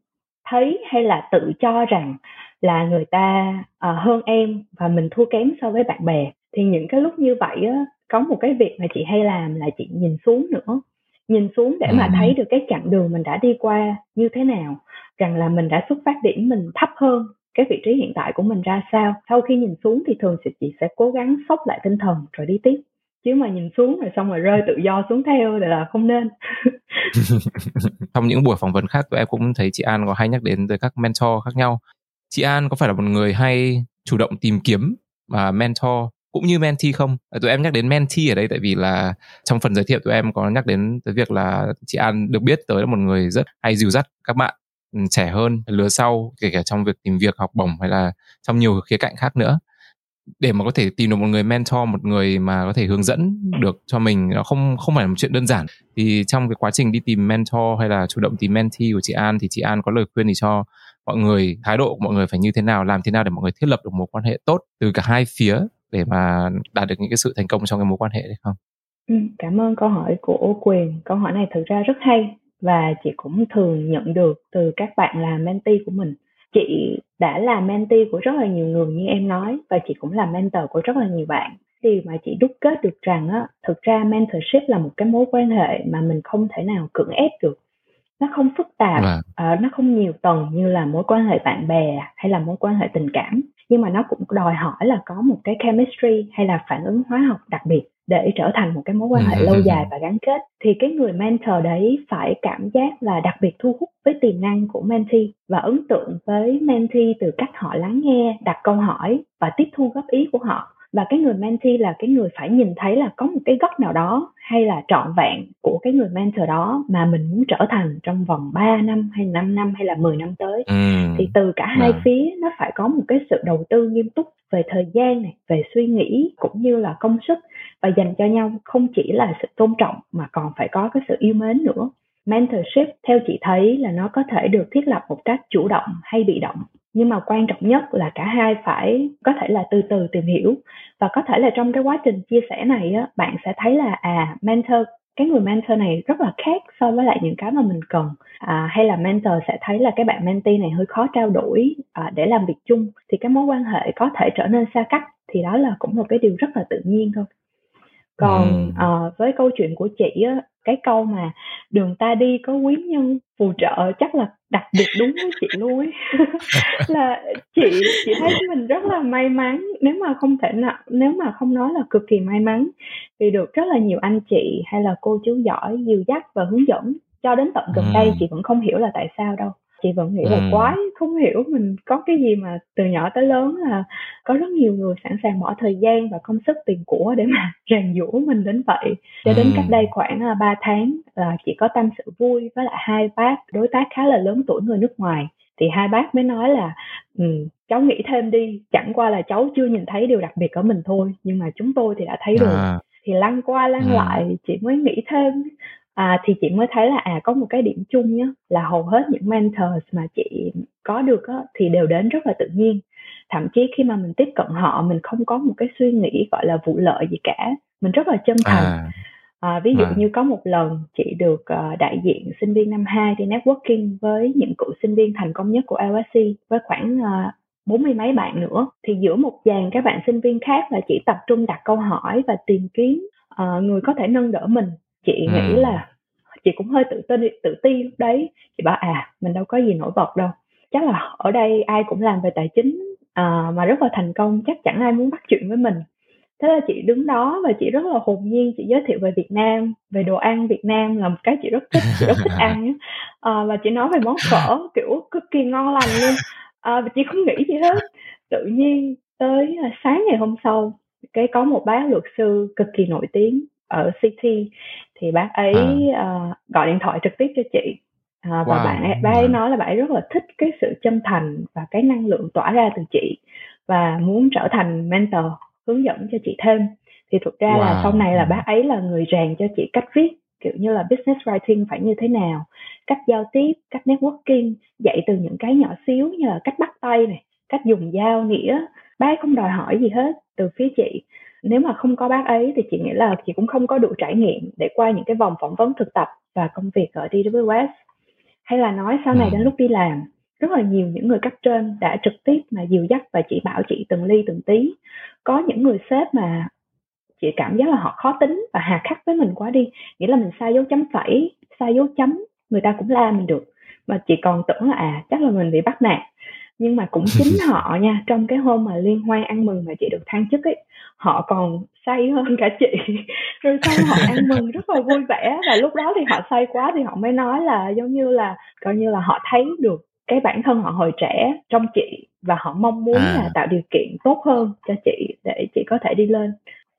A: thấy hay là tự cho rằng là người ta uh, hơn em và mình thua kém so với bạn bè thì những cái lúc như vậy á có một cái việc mà chị hay làm là chị nhìn xuống nữa. Nhìn xuống để mà thấy được cái chặng đường mình đã đi qua như thế nào rằng là mình đã xuất phát điểm mình thấp hơn cái vị trí hiện tại của mình ra sao. Sau khi nhìn xuống thì thường thì chị sẽ cố gắng sốc lại tinh thần rồi đi tiếp chứ mà nhìn xuống rồi xong rồi rơi tự do xuống theo thì là không nên.
E: Trong những buổi phỏng vấn khác, tụi em cũng thấy chị An có hay nhắc đến tới các mentor khác nhau. Chị An có phải là một người hay chủ động tìm kiếm và mentor cũng như mentee không? Ờ, tụi em nhắc đến mentee ở đây tại vì là trong phần giới thiệu tụi em có nhắc đến tới việc là chị An được biết tới là một người rất hay dìu dắt các bạn ừ, trẻ hơn, lứa sau, kể cả trong việc tìm việc, học bổng hay là trong nhiều khía cạnh khác nữa để mà có thể tìm được một người mentor một người mà có thể hướng dẫn được cho mình nó không không phải là một chuyện đơn giản thì trong cái quá trình đi tìm mentor hay là chủ động tìm mentee của chị An thì chị An có lời khuyên gì cho mọi người thái độ của mọi người phải như thế nào làm thế nào để mọi người thiết lập được mối quan hệ tốt từ cả hai phía để mà đạt được những cái sự thành công trong cái mối quan hệ đấy không?
A: Ừ, cảm ơn câu hỏi của Quyền. Câu hỏi này thực ra rất hay và chị cũng thường nhận được từ các bạn là mentee của mình chị đã là mentee của rất là nhiều người như em nói và chị cũng là mentor của rất là nhiều bạn. Điều mà chị đúc kết được rằng á thực ra mentorship là một cái mối quan hệ mà mình không thể nào cưỡng ép được. Nó không phức tạp uh, nó không nhiều tầng như là mối quan hệ bạn bè hay là mối quan hệ tình cảm. Nhưng mà nó cũng đòi hỏi là có một cái chemistry hay là phản ứng hóa học đặc biệt để trở thành một cái mối quan hệ lâu dài và gắn kết thì cái người mentor đấy phải cảm giác là đặc biệt thu hút với tiềm năng của mentee và ấn tượng với mentee từ cách họ lắng nghe đặt câu hỏi và tiếp thu góp ý của họ và cái người mentee là cái người phải nhìn thấy là có một cái góc nào đó hay là trọn vẹn của cái người mentor đó mà mình muốn trở thành trong vòng 3 năm hay 5 năm hay là 10 năm tới ừ. thì từ cả hai à. phía nó phải có một cái sự đầu tư nghiêm túc về thời gian này về suy nghĩ cũng như là công sức và dành cho nhau không chỉ là sự tôn trọng mà còn phải có cái sự yêu mến nữa. Mentorship theo chị thấy là nó có thể được thiết lập một cách chủ động hay bị động. Nhưng mà quan trọng nhất là cả hai phải có thể là từ từ tìm hiểu. Và có thể là trong cái quá trình chia sẻ này á bạn sẽ thấy là à mentor cái người mentor này rất là khác so với lại những cái mà mình cần. À, hay là mentor sẽ thấy là cái bạn mentee này hơi khó trao đổi à, để làm việc chung thì cái mối quan hệ có thể trở nên xa cách thì đó là cũng một cái điều rất là tự nhiên thôi còn ừ. uh, với câu chuyện của chị á cái câu mà đường ta đi có quý nhân phù trợ chắc là đặc biệt đúng với chị luôn ấy. Là chị chị thấy mình rất là may mắn nếu mà không thể nào nếu mà không nói là cực kỳ may mắn vì được rất là nhiều anh chị hay là cô chú giỏi dìu dắt và hướng dẫn cho đến tận gần đây chị vẫn không hiểu là tại sao đâu. Chị vẫn nghĩ là quái không hiểu mình có cái gì mà từ nhỏ tới lớn là có rất nhiều người sẵn sàng bỏ thời gian và công sức tiền của để mà rèn giũa mình đến vậy cho đến cách đây khoảng 3 à, tháng là chị có tâm sự vui với lại hai bác đối tác khá là lớn tuổi người nước ngoài thì hai bác mới nói là ừ, cháu nghĩ thêm đi chẳng qua là cháu chưa nhìn thấy điều đặc biệt ở mình thôi nhưng mà chúng tôi thì đã thấy rồi à. thì lăn qua lăn à. lại chị mới nghĩ thêm à, thì chị mới thấy là à có một cái điểm chung nhá là hầu hết những mentors mà chị có được á, thì đều đến rất là tự nhiên thậm chí khi mà mình tiếp cận họ mình không có một cái suy nghĩ gọi là vụ lợi gì cả mình rất là chân thành à. À, ví dụ à. như có một lần chị được uh, đại diện sinh viên năm 2 đi networking với những cựu sinh viên thành công nhất của LSC với khoảng uh, bốn mươi mấy bạn nữa thì giữa một dàn các bạn sinh viên khác là chỉ tập trung đặt câu hỏi và tìm kiếm uh, người có thể nâng đỡ mình chị ừ. nghĩ là chị cũng hơi tự tin tự ti lúc đấy chị bảo à mình đâu có gì nổi bật đâu chắc là ở đây ai cũng làm về tài chính à, mà rất là thành công chắc chẳng ai muốn bắt chuyện với mình. Thế là chị đứng đó và chị rất là hồn nhiên chị giới thiệu về Việt Nam về đồ ăn Việt Nam là một cái chị rất thích chị rất thích ăn à, và chị nói về món phở kiểu cực kỳ ngon lành luôn. À, và chị không nghĩ gì hết. Tự nhiên tới sáng ngày hôm sau cái có một bác luật sư cực kỳ nổi tiếng ở City thì bác ấy à. uh, gọi điện thoại trực tiếp cho chị wow. và bạn ấy, bác ấy nói là bạn ấy rất là thích cái sự chân thành và cái năng lượng tỏa ra từ chị và muốn trở thành mentor hướng dẫn cho chị thêm. Thì thực ra wow. là sau này là bác ấy là người rèn cho chị cách viết kiểu như là business writing phải như thế nào cách giao tiếp cách networking dạy từ những cái nhỏ xíu như là cách bắt tay này cách dùng dao nghĩa bác không đòi hỏi gì hết từ phía chị. Nếu mà không có bác ấy thì chị nghĩ là chị cũng không có đủ trải nghiệm để qua những cái vòng phỏng vấn thực tập và công việc ở DWS hay là nói sau này đến lúc đi làm rất là nhiều những người cấp trên đã trực tiếp mà dìu dắt và chỉ bảo chị từng ly từng tí. Có những người sếp mà chị cảm giác là họ khó tính và hà khắc với mình quá đi nghĩa là mình sai dấu chấm phẩy sai dấu chấm người ta cũng la mình được. Mà chị còn tưởng là à chắc là mình bị bắt nạt nhưng mà cũng chính họ nha trong cái hôm mà liên hoan ăn mừng mà chị được thăng chức ấy họ còn say hơn cả chị rồi xong họ ăn mừng rất là vui vẻ và lúc đó thì họ say quá thì họ mới nói là giống như là coi như là họ thấy được cái bản thân họ hồi trẻ trong chị và họ mong muốn à. là tạo điều kiện tốt hơn cho chị để chị có thể đi lên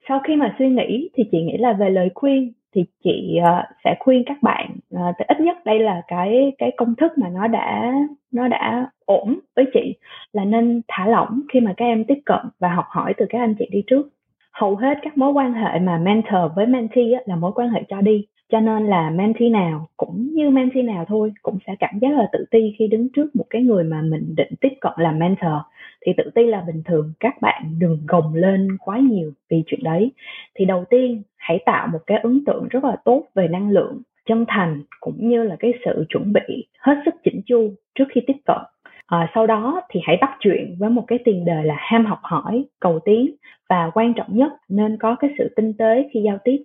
A: sau khi mà suy nghĩ thì chị nghĩ là về lời khuyên thì chị uh, sẽ khuyên các bạn à, ít nhất đây là cái cái công thức mà nó đã nó đã ổn với chị là nên thả lỏng khi mà các em tiếp cận và học hỏi từ các anh chị đi trước. Hầu hết các mối quan hệ mà mentor với mentee á, là mối quan hệ cho đi cho nên là mentee nào cũng như mentee nào thôi cũng sẽ cảm giác là tự ti khi đứng trước một cái người mà mình định tiếp cận làm mentor. Thì tự ti là bình thường các bạn đừng gồng lên quá nhiều vì chuyện đấy. Thì đầu tiên hãy tạo một cái ấn tượng rất là tốt về năng lượng chân thành cũng như là cái sự chuẩn bị hết sức chỉnh chu trước khi tiếp cận à, sau đó thì hãy bắt chuyện với một cái tiền đề là ham học hỏi cầu tiến và quan trọng nhất nên có cái sự tinh tế khi giao tiếp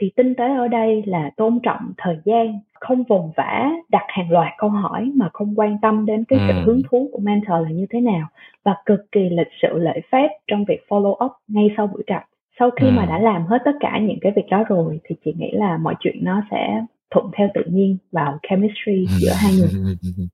A: thì tinh tế ở đây là tôn trọng thời gian không vồn vã đặt hàng loạt câu hỏi mà không quan tâm đến cái sự ừ. hứng thú của mentor là như thế nào và cực kỳ lịch sự lễ phép trong việc follow up ngay sau buổi gặp sau khi ừ. mà đã làm hết tất cả những cái việc đó rồi thì chị nghĩ là mọi chuyện nó sẽ thuận theo tự nhiên vào chemistry giữa hai người.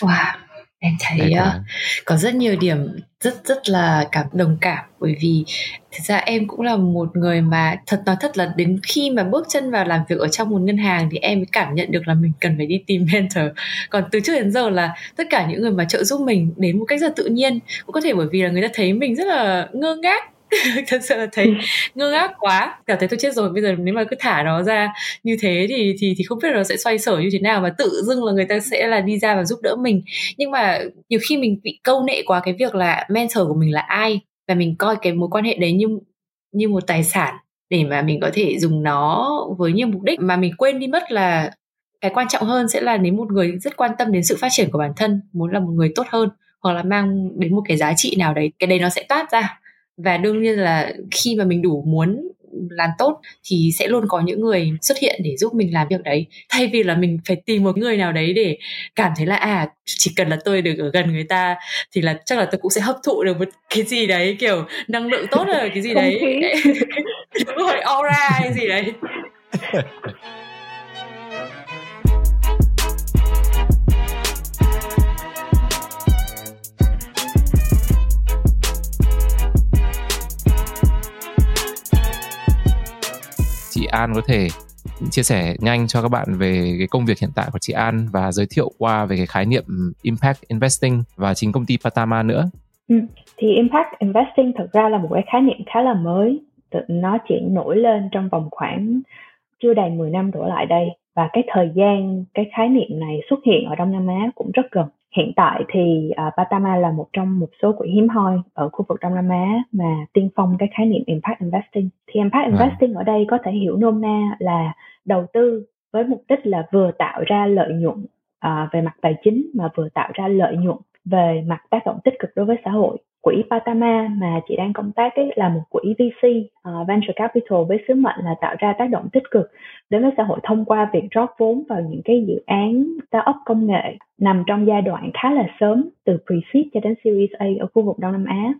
D: Wow em thấy uh, có rất nhiều điểm rất rất là cảm đồng cảm. Bởi vì thực ra em cũng là một người mà thật nói thật là đến khi mà bước chân vào làm việc ở trong một ngân hàng thì em mới cảm nhận được là mình cần phải đi tìm mentor. Còn từ trước đến giờ là tất cả những người mà trợ giúp mình đến một cách rất tự nhiên. Cũng có thể bởi vì là người ta thấy mình rất là ngơ ngác thật sự là thấy ngơ ngác quá. Cảm thấy tôi chết rồi bây giờ nếu mà cứ thả nó ra như thế thì thì thì không biết là nó sẽ xoay sở như thế nào và tự dưng là người ta sẽ là đi ra và giúp đỡ mình. Nhưng mà nhiều khi mình bị câu nệ quá cái việc là mentor của mình là ai và mình coi cái mối quan hệ đấy như như một tài sản để mà mình có thể dùng nó với nhiều mục đích. Mà mình quên đi mất là cái quan trọng hơn sẽ là nếu một người rất quan tâm đến sự phát triển của bản thân muốn là một người tốt hơn hoặc là mang đến một cái giá trị nào đấy cái đấy nó sẽ toát ra và đương nhiên là khi mà mình đủ muốn làm tốt thì sẽ luôn có những người xuất hiện để giúp mình làm việc đấy. Thay vì là mình phải tìm một người nào đấy để cảm thấy là à chỉ cần là tôi được ở gần người ta thì là chắc là tôi cũng sẽ hấp thụ được một cái gì đấy kiểu năng lượng tốt là cái gì đấy. đúng rồi aura hay gì đấy
E: An có thể chia sẻ nhanh cho các bạn về cái công việc hiện tại của chị An và giới thiệu qua về cái khái niệm impact investing và chính công ty Patama nữa.
A: Ừ. Thì impact investing thực ra là một cái khái niệm khá là mới. Nó chỉ nổi lên trong vòng khoảng chưa đầy 10 năm trở lại đây và cái thời gian, cái khái niệm này xuất hiện ở Đông Nam Á cũng rất gần hiện tại thì uh, Patama là một trong một số quỹ hiếm hoi ở khu vực Đông Nam Á mà tiên phong cái khái niệm impact investing. Thì impact investing ở đây có thể hiểu nôm na là đầu tư với mục đích là vừa tạo ra lợi nhuận uh, về mặt tài chính mà vừa tạo ra lợi nhuận về mặt tác động tích cực đối với xã hội quỹ Patama mà chị đang công tác ấy là một quỹ VC uh, ờ, venture capital với sứ mệnh là tạo ra tác động tích cực đến với xã hội thông qua việc rót vốn vào những cái dự án startup công nghệ nằm trong giai đoạn khá là sớm từ pre-seed cho đến Series A ở khu vực Đông Nam Á.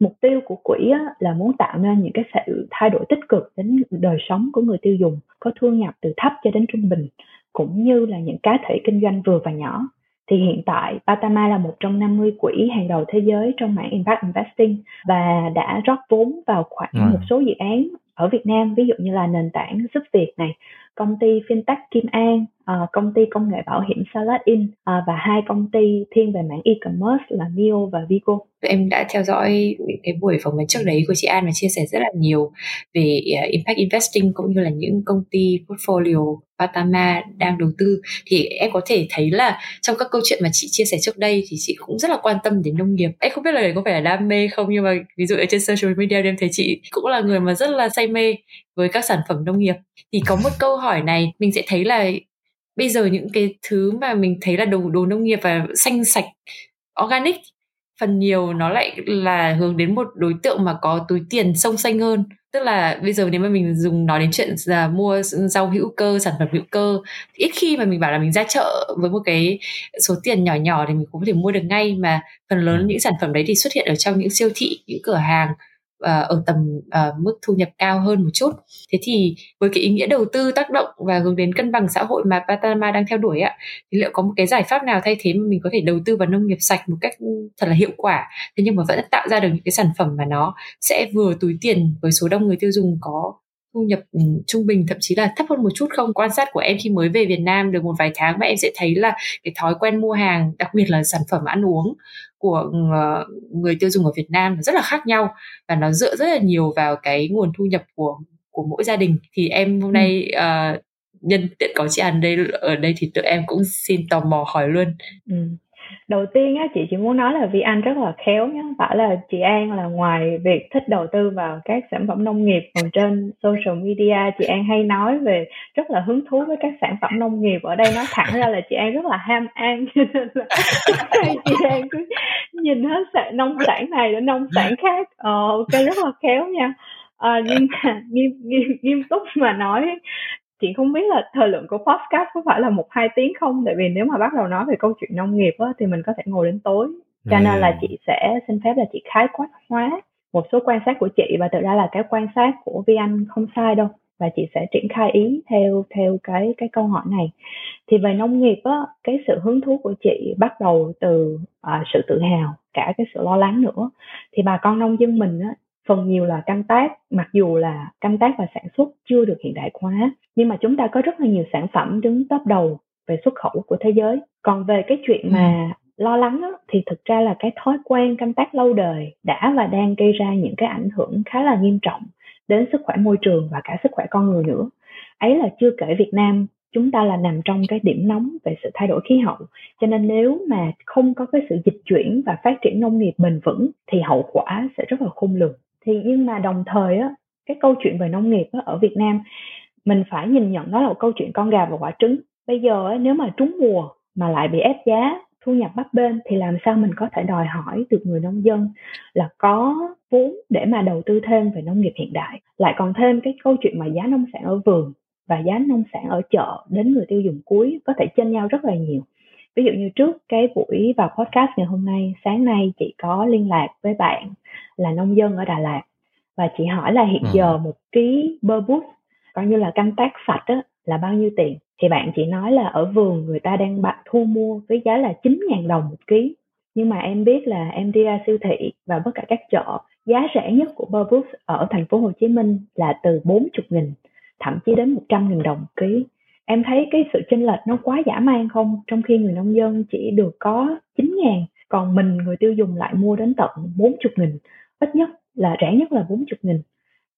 A: Mục tiêu của quỹ á, là muốn tạo nên những cái sự thay đổi tích cực đến đời sống của người tiêu dùng có thu nhập từ thấp cho đến trung bình cũng như là những cá thể kinh doanh vừa và nhỏ thì hiện tại Patama là một trong 50 quỹ hàng đầu thế giới trong mảng impact investing và đã rót vốn vào khoảng ừ. một số dự án ở Việt Nam ví dụ như là nền tảng giúp việc này công ty fintech Kim An uh, công ty công nghệ bảo hiểm Salad In uh, ờ, và hai công ty thiên về mảng e-commerce là Mio và Vigo.
D: Em đã theo dõi những cái buổi phỏng vấn trước đấy của chị An và chia sẻ rất là nhiều về uh, impact investing cũng như là những công ty portfolio Patama đang đầu tư. Thì em có thể thấy là trong các câu chuyện mà chị chia sẻ trước đây thì chị cũng rất là quan tâm đến nông nghiệp. Em không biết là đấy có phải là đam mê không nhưng mà ví dụ ở trên social media em thấy chị cũng là người mà rất là say mê với các sản phẩm nông nghiệp. Thì có một câu hỏi này mình sẽ thấy là bây giờ những cái thứ mà mình thấy là đồ đồ nông nghiệp và xanh sạch organic phần nhiều nó lại là hướng đến một đối tượng mà có túi tiền sông xanh hơn. Tức là bây giờ nếu mà mình dùng nói đến chuyện là mua rau hữu cơ sản phẩm hữu cơ ít khi mà mình bảo là mình ra chợ với một cái số tiền nhỏ nhỏ thì mình cũng có thể mua được ngay. Mà phần lớn ừ. những sản phẩm đấy thì xuất hiện ở trong những siêu thị những cửa hàng ở tầm uh, mức thu nhập cao hơn một chút. Thế thì với cái ý nghĩa đầu tư tác động và hướng đến cân bằng xã hội mà Patama đang theo đuổi ạ thì liệu có một cái giải pháp nào thay thế mà mình có thể đầu tư vào nông nghiệp sạch một cách ừ, thật là hiệu quả? Thế nhưng mà vẫn tạo ra được những cái sản phẩm mà nó sẽ vừa túi tiền với số đông người tiêu dùng có thu nhập ừ, trung bình thậm chí là thấp hơn một chút không? Quan sát của em khi mới về Việt Nam được một vài tháng và em sẽ thấy là cái thói quen mua hàng đặc biệt là sản phẩm ăn uống của ờ, người tiêu dùng ở Việt Nam rất là khác nhau và nó dựa rất là nhiều vào cái nguồn thu nhập của của mỗi gia đình. Thì em hôm nay uh, nhân tiện có chị An đây ở đây thì tụi em cũng xin tò mò hỏi luôn.
A: Ừ đầu tiên á chị chỉ muốn nói là Vi Anh rất là khéo nhé phải là chị An là ngoài việc thích đầu tư vào các sản phẩm nông nghiệp còn trên social media chị An hay nói về rất là hứng thú với các sản phẩm nông nghiệp. Ở đây nói thẳng ra là chị An rất là ham ăn. Cho nên là chị An cứ nhìn hết sản nông sản này đến nông sản khác. Ờ, ok rất là khéo nha. À, nhưng mà nghiêm, nghiêm, nghiêm túc mà nói chị không biết là thời lượng của podcast có phải là một hai tiếng không? Tại vì nếu mà bắt đầu nói về câu chuyện nông nghiệp á, thì mình có thể ngồi đến tối. Cho nên là chị sẽ xin phép là chị khái quát hóa một số quan sát của chị. Và thực ra là cái quan sát của vi anh không sai đâu. Và chị sẽ triển khai ý theo theo cái cái câu hỏi này. Thì về nông nghiệp á cái sự hứng thú của chị bắt đầu từ uh, sự tự hào cả cái sự lo lắng nữa. Thì bà con nông dân mình á phần nhiều là canh tác mặc dù là canh tác và sản xuất chưa được hiện đại hóa nhưng mà chúng ta có rất là nhiều sản phẩm đứng top đầu về xuất khẩu của thế giới. Còn về cái chuyện mà lo lắng đó, thì thực ra là cái thói quen canh tác lâu đời đã và đang gây ra những cái ảnh hưởng khá là nghiêm trọng đến sức khỏe môi trường và cả sức khỏe con người nữa. Ấy là chưa kể Việt Nam chúng ta là nằm trong cái điểm nóng về sự thay đổi khí hậu cho nên nếu mà không có cái sự dịch chuyển và phát triển nông nghiệp bền vững thì hậu quả sẽ rất là khôn lường thì nhưng mà đồng thời á cái câu chuyện về nông nghiệp á, ở Việt Nam mình phải nhìn nhận đó là một câu chuyện con gà và quả trứng. Bây giờ á, nếu mà trúng mùa mà lại bị ép giá thu nhập bấp bên thì làm sao mình có thể đòi hỏi từ người nông dân là có vốn để mà đầu tư thêm về nông nghiệp hiện đại? Lại còn thêm cái câu chuyện mà giá nông sản ở vườn và giá nông sản ở chợ đến người tiêu dùng cuối có thể chênh nhau rất là nhiều ví dụ như trước cái buổi vào podcast ngày hôm nay sáng nay chị có liên lạc với bạn là nông dân ở Đà Lạt và chị hỏi là hiện ừ. giờ một ký bơ bút coi như là canh tác sạch á, là bao nhiêu tiền? Thì bạn chỉ nói là ở vườn người ta đang bạn thu mua với giá là 9.000 đồng một ký. Nhưng mà em biết là em đi ra siêu thị và tất cả các chợ giá rẻ nhất của Burberry ở thành phố Hồ Chí Minh là từ 40 nghìn thậm chí đến 100 nghìn đồng một ký em thấy cái sự chênh lệch nó quá giả man không? Trong khi người nông dân chỉ được có 9 ngàn còn mình người tiêu dùng lại mua đến tận 40 nghìn ít nhất là rẻ nhất là 40 nghìn.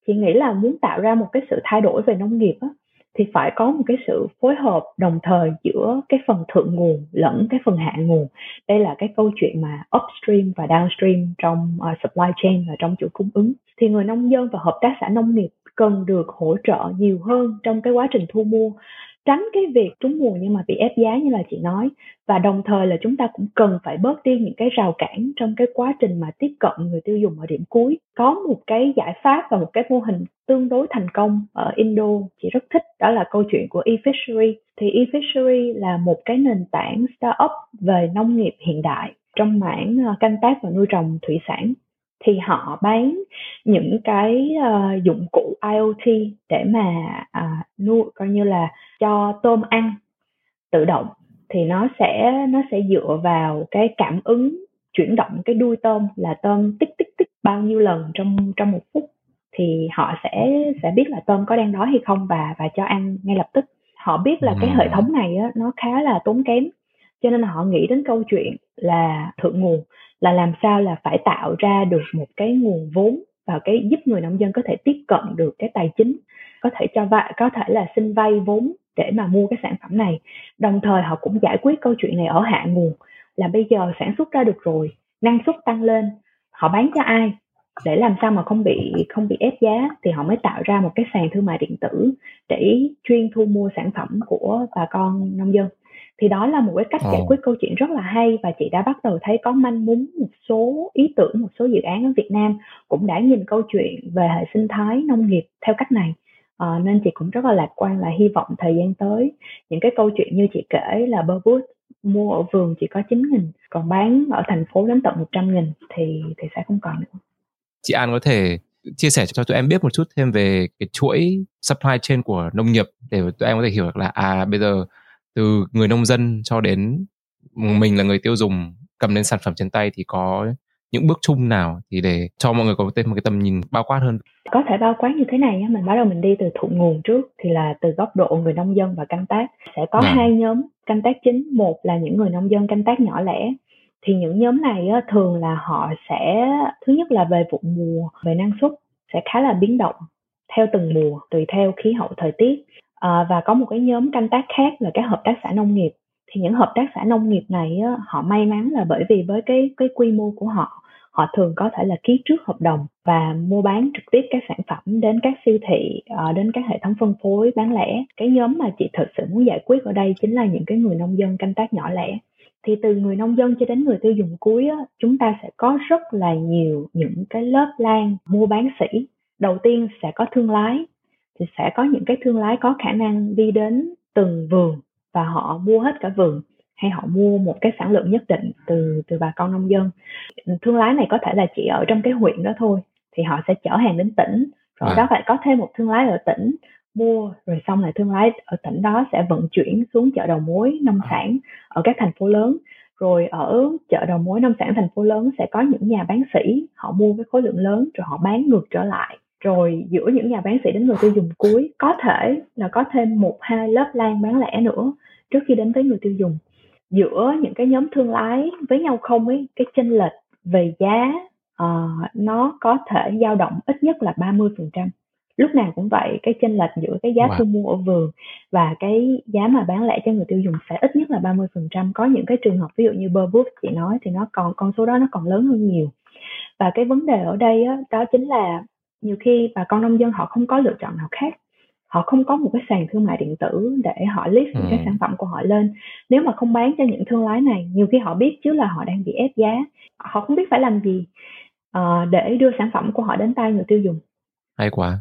A: Chị nghĩ là muốn tạo ra một cái sự thay đổi về nông nghiệp á, thì phải có một cái sự phối hợp đồng thời giữa cái phần thượng nguồn lẫn cái phần hạ nguồn. Đây là cái câu chuyện mà upstream và downstream trong uh, supply chain và trong chuỗi cung ứng. Thì người nông dân và hợp tác xã nông nghiệp cần được hỗ trợ nhiều hơn trong cái quá trình thu mua tránh cái việc trúng mùa nhưng mà bị ép giá như là chị nói. Và đồng thời là chúng ta cũng cần phải bớt đi những cái rào cản trong cái quá trình mà tiếp cận người tiêu dùng ở điểm cuối. Có một cái giải pháp và một cái mô hình tương đối thành công ở Indo, chị rất thích, đó là câu chuyện của eFishery. Thì eFishery là một cái nền tảng startup về nông nghiệp hiện đại trong mảng ờ, canh tác và nuôi trồng thủy sản thì họ bán những cái uh, dụng cụ IoT để mà uh, nuôi coi như là cho tôm ăn tự động. Thì nó sẽ nó sẽ dựa vào cái cảm ứng chuyển động cái đuôi tôm là tôm tích tích tích bao nhiêu lần trong trong một phút. Thì họ sẽ sẽ biết là tôm có đang đói hay không và và cho ăn ngay lập tức. Họ biết là cái hệ thống này á, nó khá là tốn kém cho nên là họ nghĩ đến câu chuyện là thượng nguồn, là làm sao là phải tạo ra được một cái nguồn vốn và cái giúp người nông dân có thể tiếp cận được cái tài chính, có thể cho vay, có thể là xin vay vốn để mà mua cái sản phẩm này. Đồng thời họ cũng giải quyết câu chuyện này ở hạ nguồn, là bây giờ sản xuất ra được rồi, năng suất tăng lên, họ bán cho ai? Để làm sao mà không bị không bị ép giá thì họ mới tạo ra một cái sàn thương mại điện tử để chuyên thu mua sản phẩm của bà con nông dân thì đó là một cái cách giải quyết câu chuyện rất là hay và chị đã bắt đầu thấy có manh mún một số ý tưởng một số dự án ở Việt Nam cũng đã nhìn câu chuyện về hệ sinh thái nông nghiệp theo cách này. À, nên chị cũng rất là lạc quan là hy vọng thời gian tới những cái câu chuyện như chị kể là Burwood mua ở vườn chỉ có 9 nghìn còn bán ở thành phố đến tận 100 nghìn thì thì sẽ không còn nữa.
E: Chị An có thể chia sẻ cho tụi em biết một chút thêm về cái chuỗi supply chain của nông nghiệp để tụi em có thể hiểu được là à bây giờ từ người nông dân cho đến mình là người tiêu dùng cầm đến sản phẩm trên tay thì có những bước chung nào thì để cho mọi người có một cái tầm nhìn bao quát hơn?
A: Có thể bao quát như thế này mình bắt đầu mình đi từ thượng nguồn trước thì là từ góc độ người nông dân và canh tác. Sẽ có à. hai nhóm canh tác chính một là những người nông dân canh tác nhỏ lẻ. Thì những nhóm này á, thường là họ sẽ thứ nhất là về vụ mùa về năng suất sẽ khá là biến động theo từng mùa tùy theo khí hậu thời tiết à, và có một cái nhóm canh tác khác là các hợp tác xã nông nghiệp. Thì những hợp tác xã nông nghiệp này á, họ may mắn là bởi vì với cái cái quy mô của họ họ thường có thể là ký trước hợp đồng và mua bán trực tiếp các sản phẩm đến các siêu thị ờ, đến các hệ thống phân phối bán lẻ. Cái nhóm mà chị thực sự muốn giải quyết ở đây chính là những cái người nông dân canh tác nhỏ lẻ. Thì từ người nông dân cho đến người tiêu dùng cuối á, chúng ta sẽ có rất là nhiều những cái lớp lan mua bán sĩ đầu tiên sẽ có thương lái thì sẽ có những cái thương lái có khả năng đi đến từng vườn và họ mua hết cả vườn hay họ mua một cái sản lượng nhất định từ từ bà con nông dân thương lái này có thể là chỉ ở trong cái huyện đó thôi thì họ sẽ chở hàng đến tỉnh rồi à. đó phải có thêm một thương lái ở tỉnh mua rồi xong lại thương lái ở tỉnh đó sẽ vận chuyển xuống chợ đầu mối nông à. sản ở các thành phố lớn rồi ở chợ đầu mối nông sản thành phố lớn sẽ có những nhà bán sỉ họ mua với khối lượng lớn rồi họ bán ngược trở lại rồi giữa những nhà bán sỉ đến người tiêu dùng cuối có thể là có thêm một hai lớp lan bán lẻ nữa trước khi đến với người tiêu dùng. Giữa những cái nhóm thương lái với nhau không ấy cái chênh lệch về giá uh, nó có thể dao động ít nhất là 30% lúc nào cũng vậy cái chênh lệch giữa cái giá wow. thu mua ở vườn và cái giá mà bán lẻ cho người tiêu dùng sẽ ít nhất là 30% có những cái trường hợp ví dụ như Burbush chị nói thì nó còn con số đó nó còn lớn hơn nhiều. Và cái vấn đề ở đây đó, đó chính là nhiều khi bà con nông dân họ không có lựa chọn nào khác. Họ không có một cái sàn thương mại điện tử để họ list những cái ừ. sản phẩm của họ lên. Nếu mà không bán cho những thương lái này nhiều khi họ biết chứ là họ đang bị ép giá. Họ không biết phải làm gì uh, để đưa sản phẩm của họ đến tay người tiêu dùng.
E: Hay quá.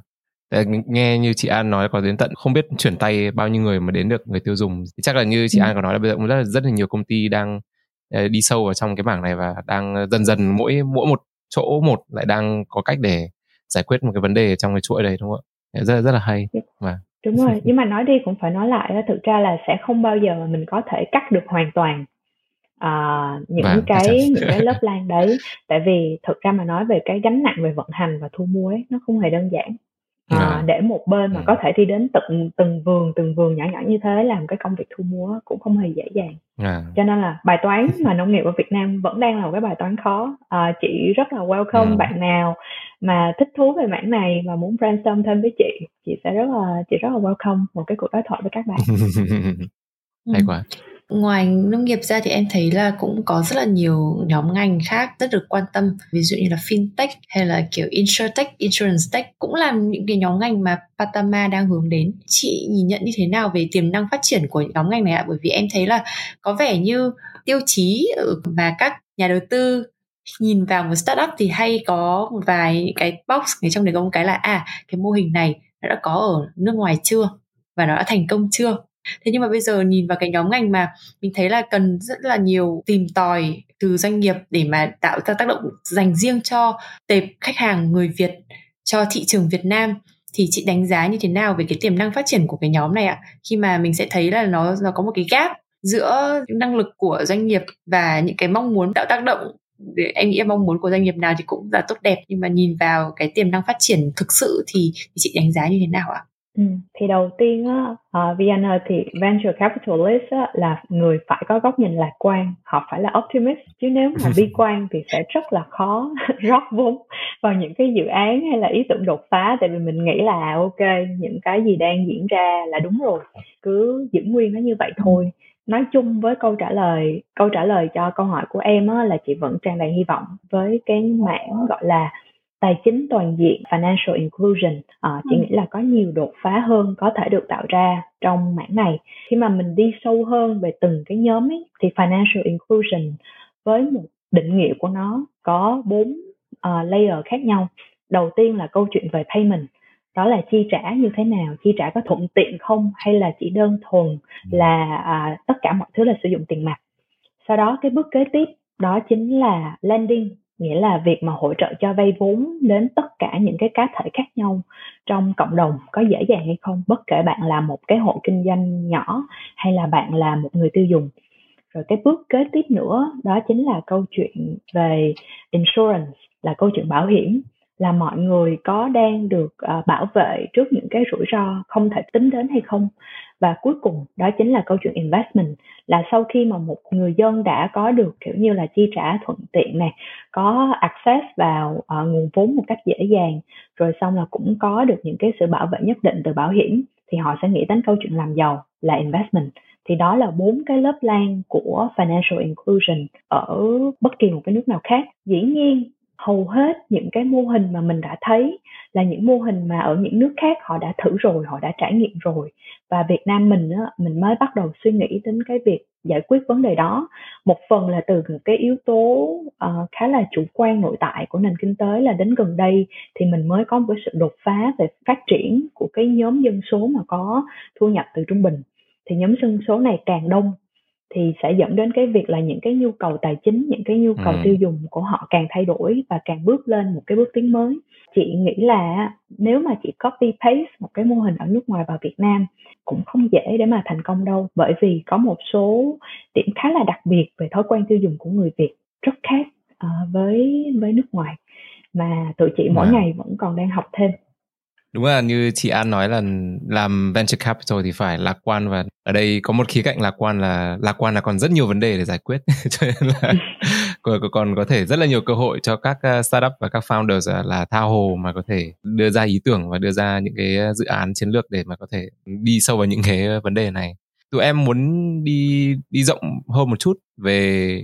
E: Nghe như chị An nói có đến tận không biết chuyển tay bao nhiêu người mà đến được người tiêu dùng. Chắc là như chị ừ. An có nói là bây giờ cũng rất là rất là nhiều công ty đang ờ, đi sâu vào trong cái mảng này và đang dần dần mỗi mỗi một chỗ một lại đang có cách để giải quyết một cái vấn đề trong cái chuỗi đấy đúng không ạ? Rất rất là hay.
A: Mà vâng. đúng rồi nhưng mà nói đi cũng phải nói lại thực ra là sẽ không bao giờ mà mình có thể cắt được hoàn toàn uh, những vâng, cái những cái lớp lan đấy. Tại vì thực ra mà nói về cái gánh nặng về vận hành và thu mua ấy nó không hề đơn giản à, à. để một bên mà ừ. có thể đi đến từng từng vườn từng vườn nhỏ nhỏ như thế làm cái công việc thu mua cũng không hề dễ dàng à. cho nên là bài toán mà nông nghiệp ở Việt Nam vẫn đang là một cái bài toán khó à, chị rất là welcome ừ. bạn nào mà thích thú về mảng này và muốn brainstorm thêm với chị chị sẽ rất là chị rất là welcome một cái cuộc đối thoại với các bạn
E: hay quá
D: ngoài nông nghiệp ra thì em thấy là cũng có rất là nhiều nhóm ngành khác rất được quan tâm. Ví dụ như là fintech hay là kiểu insurtech, insurance tech cũng là những cái nhóm ngành mà Patama đang hướng đến. Chị nhìn nhận như thế nào về tiềm năng phát triển của nhóm ngành này ạ? Bởi vì em thấy là có vẻ như tiêu chí mà các nhà đầu tư nhìn vào một startup thì hay có một vài cái box ở trong đấy có một cái là à cái mô hình này đã có ở nước ngoài chưa? Và nó đã thành công chưa? Thế nhưng mà bây giờ nhìn vào cái nhóm ngành mà mình thấy là cần rất là nhiều tìm tòi từ doanh nghiệp để mà tạo ra tác động dành riêng cho tệp khách hàng người Việt cho thị trường Việt Nam. Thì chị đánh giá như thế nào về cái tiềm năng phát triển của cái nhóm này ạ? Khi mà mình sẽ thấy là nó nó có một cái gap giữa năng lực của doanh nghiệp và những cái mong muốn tạo tác động để em nghĩ mong muốn của doanh nghiệp nào thì cũng là tốt đẹp. Nhưng mà nhìn vào cái tiềm năng phát triển thực sự thì, thì chị đánh giá như thế nào ạ?
A: Ừ, thì đầu tiên á, uh, Vienna thì venture capitalist á, là người phải có góc nhìn lạc quan, họ phải là optimist chứ nếu mà bi quan thì sẽ rất là khó rót vốn vào những cái dự án hay là ý tưởng đột phá tại vì mình nghĩ là ok những cái gì đang diễn ra là đúng rồi, cứ giữ nguyên nó như vậy thôi. Nói chung với câu trả lời câu trả lời cho câu hỏi của em á, là chị vẫn tràn đầy hy vọng với cái mảng gọi là tài chính toàn diện financial inclusion. À, chị ừ. nghĩ là có nhiều đột phá hơn có thể được tạo ra trong mảng này. Khi mà mình đi sâu hơn về từng cái nhóm ấy, thì financial inclusion với một định nghĩa của nó có bốn uh, layer khác nhau. Đầu tiên là câu chuyện về payment đó là chi trả như thế nào chi trả có thuận tiện không hay là chỉ đơn thuần ừ. là à, tất cả mọi thứ là sử dụng tiền mặt. Sau đó cái bước kế tiếp đó chính là lending nghĩa là việc mà hỗ trợ cho vay vốn đến tất cả những cái cá thể khác nhau trong cộng đồng có dễ dàng hay không? Bất kể bạn là một cái hộ kinh doanh nhỏ hay là bạn là một người tiêu dùng. Rồi cái bước kế tiếp nữa, đó chính là câu chuyện về insurance, là câu chuyện bảo hiểm. Là mọi người có đang được ờ, bảo vệ trước những cái rủi ro không thể tính đến hay không? Và cuối cùng đó chính là câu chuyện investment là sau khi mà một người dân đã có được kiểu như là chi trả thuận tiện này có access vào uh, nguồn vốn một cách dễ dàng rồi xong là cũng có được những cái sự bảo vệ nhất định từ bảo hiểm thì họ sẽ nghĩ đến câu chuyện làm giàu là investment. Thì đó là bốn cái lớp lan của financial inclusion ở bất kỳ một cái nước nào khác. Dĩ nhiên hầu hết những cái mô hình mà mình đã thấy là những mô hình mà ở những nước khác họ đã thử rồi họ đã trải nghiệm rồi. Và Việt Nam mình á, mình mới bắt đầu suy nghĩ đến cái việc giải quyết vấn đề đó. Một phần là từ cái yếu tố uh, khá là chủ quan nội tại của nền kinh tế là đến gần đây thì mình mới có một cái sự đột phá về phát triển của cái nhóm dân số mà có thu nhập từ trung bình. Thì nhóm dân số này càng đông thì sẽ dẫn đến cái việc là những cái nhu cầu tài chính những cái nhu cầu ừ. tiêu dùng của họ càng thay đổi và càng bước lên một cái bước tiến mới chị nghĩ là nếu mà chị copy paste một cái mô hình ở nước ngoài vào Việt Nam cũng không dễ để mà thành công đâu bởi vì có một số điểm khá là đặc biệt về thói quen tiêu dùng của người Việt rất khác uh, với với nước ngoài mà tụi chị mỗi à. ngày vẫn còn đang học thêm
E: đúng là như chị An nói là làm venture capital thì phải lạc quan và ở đây có một khía cạnh lạc quan là lạc quan là còn rất nhiều vấn đề để giải quyết. Cho nên là còn, còn có thể rất là nhiều cơ hội cho các ờ, startup và các founders là tha hồ mà có thể đưa ra ý tưởng và đưa ra những cái dự án chiến lược để mà có thể đi sâu vào những cái vấn đề này. Tụi em muốn đi đi rộng hơn một chút về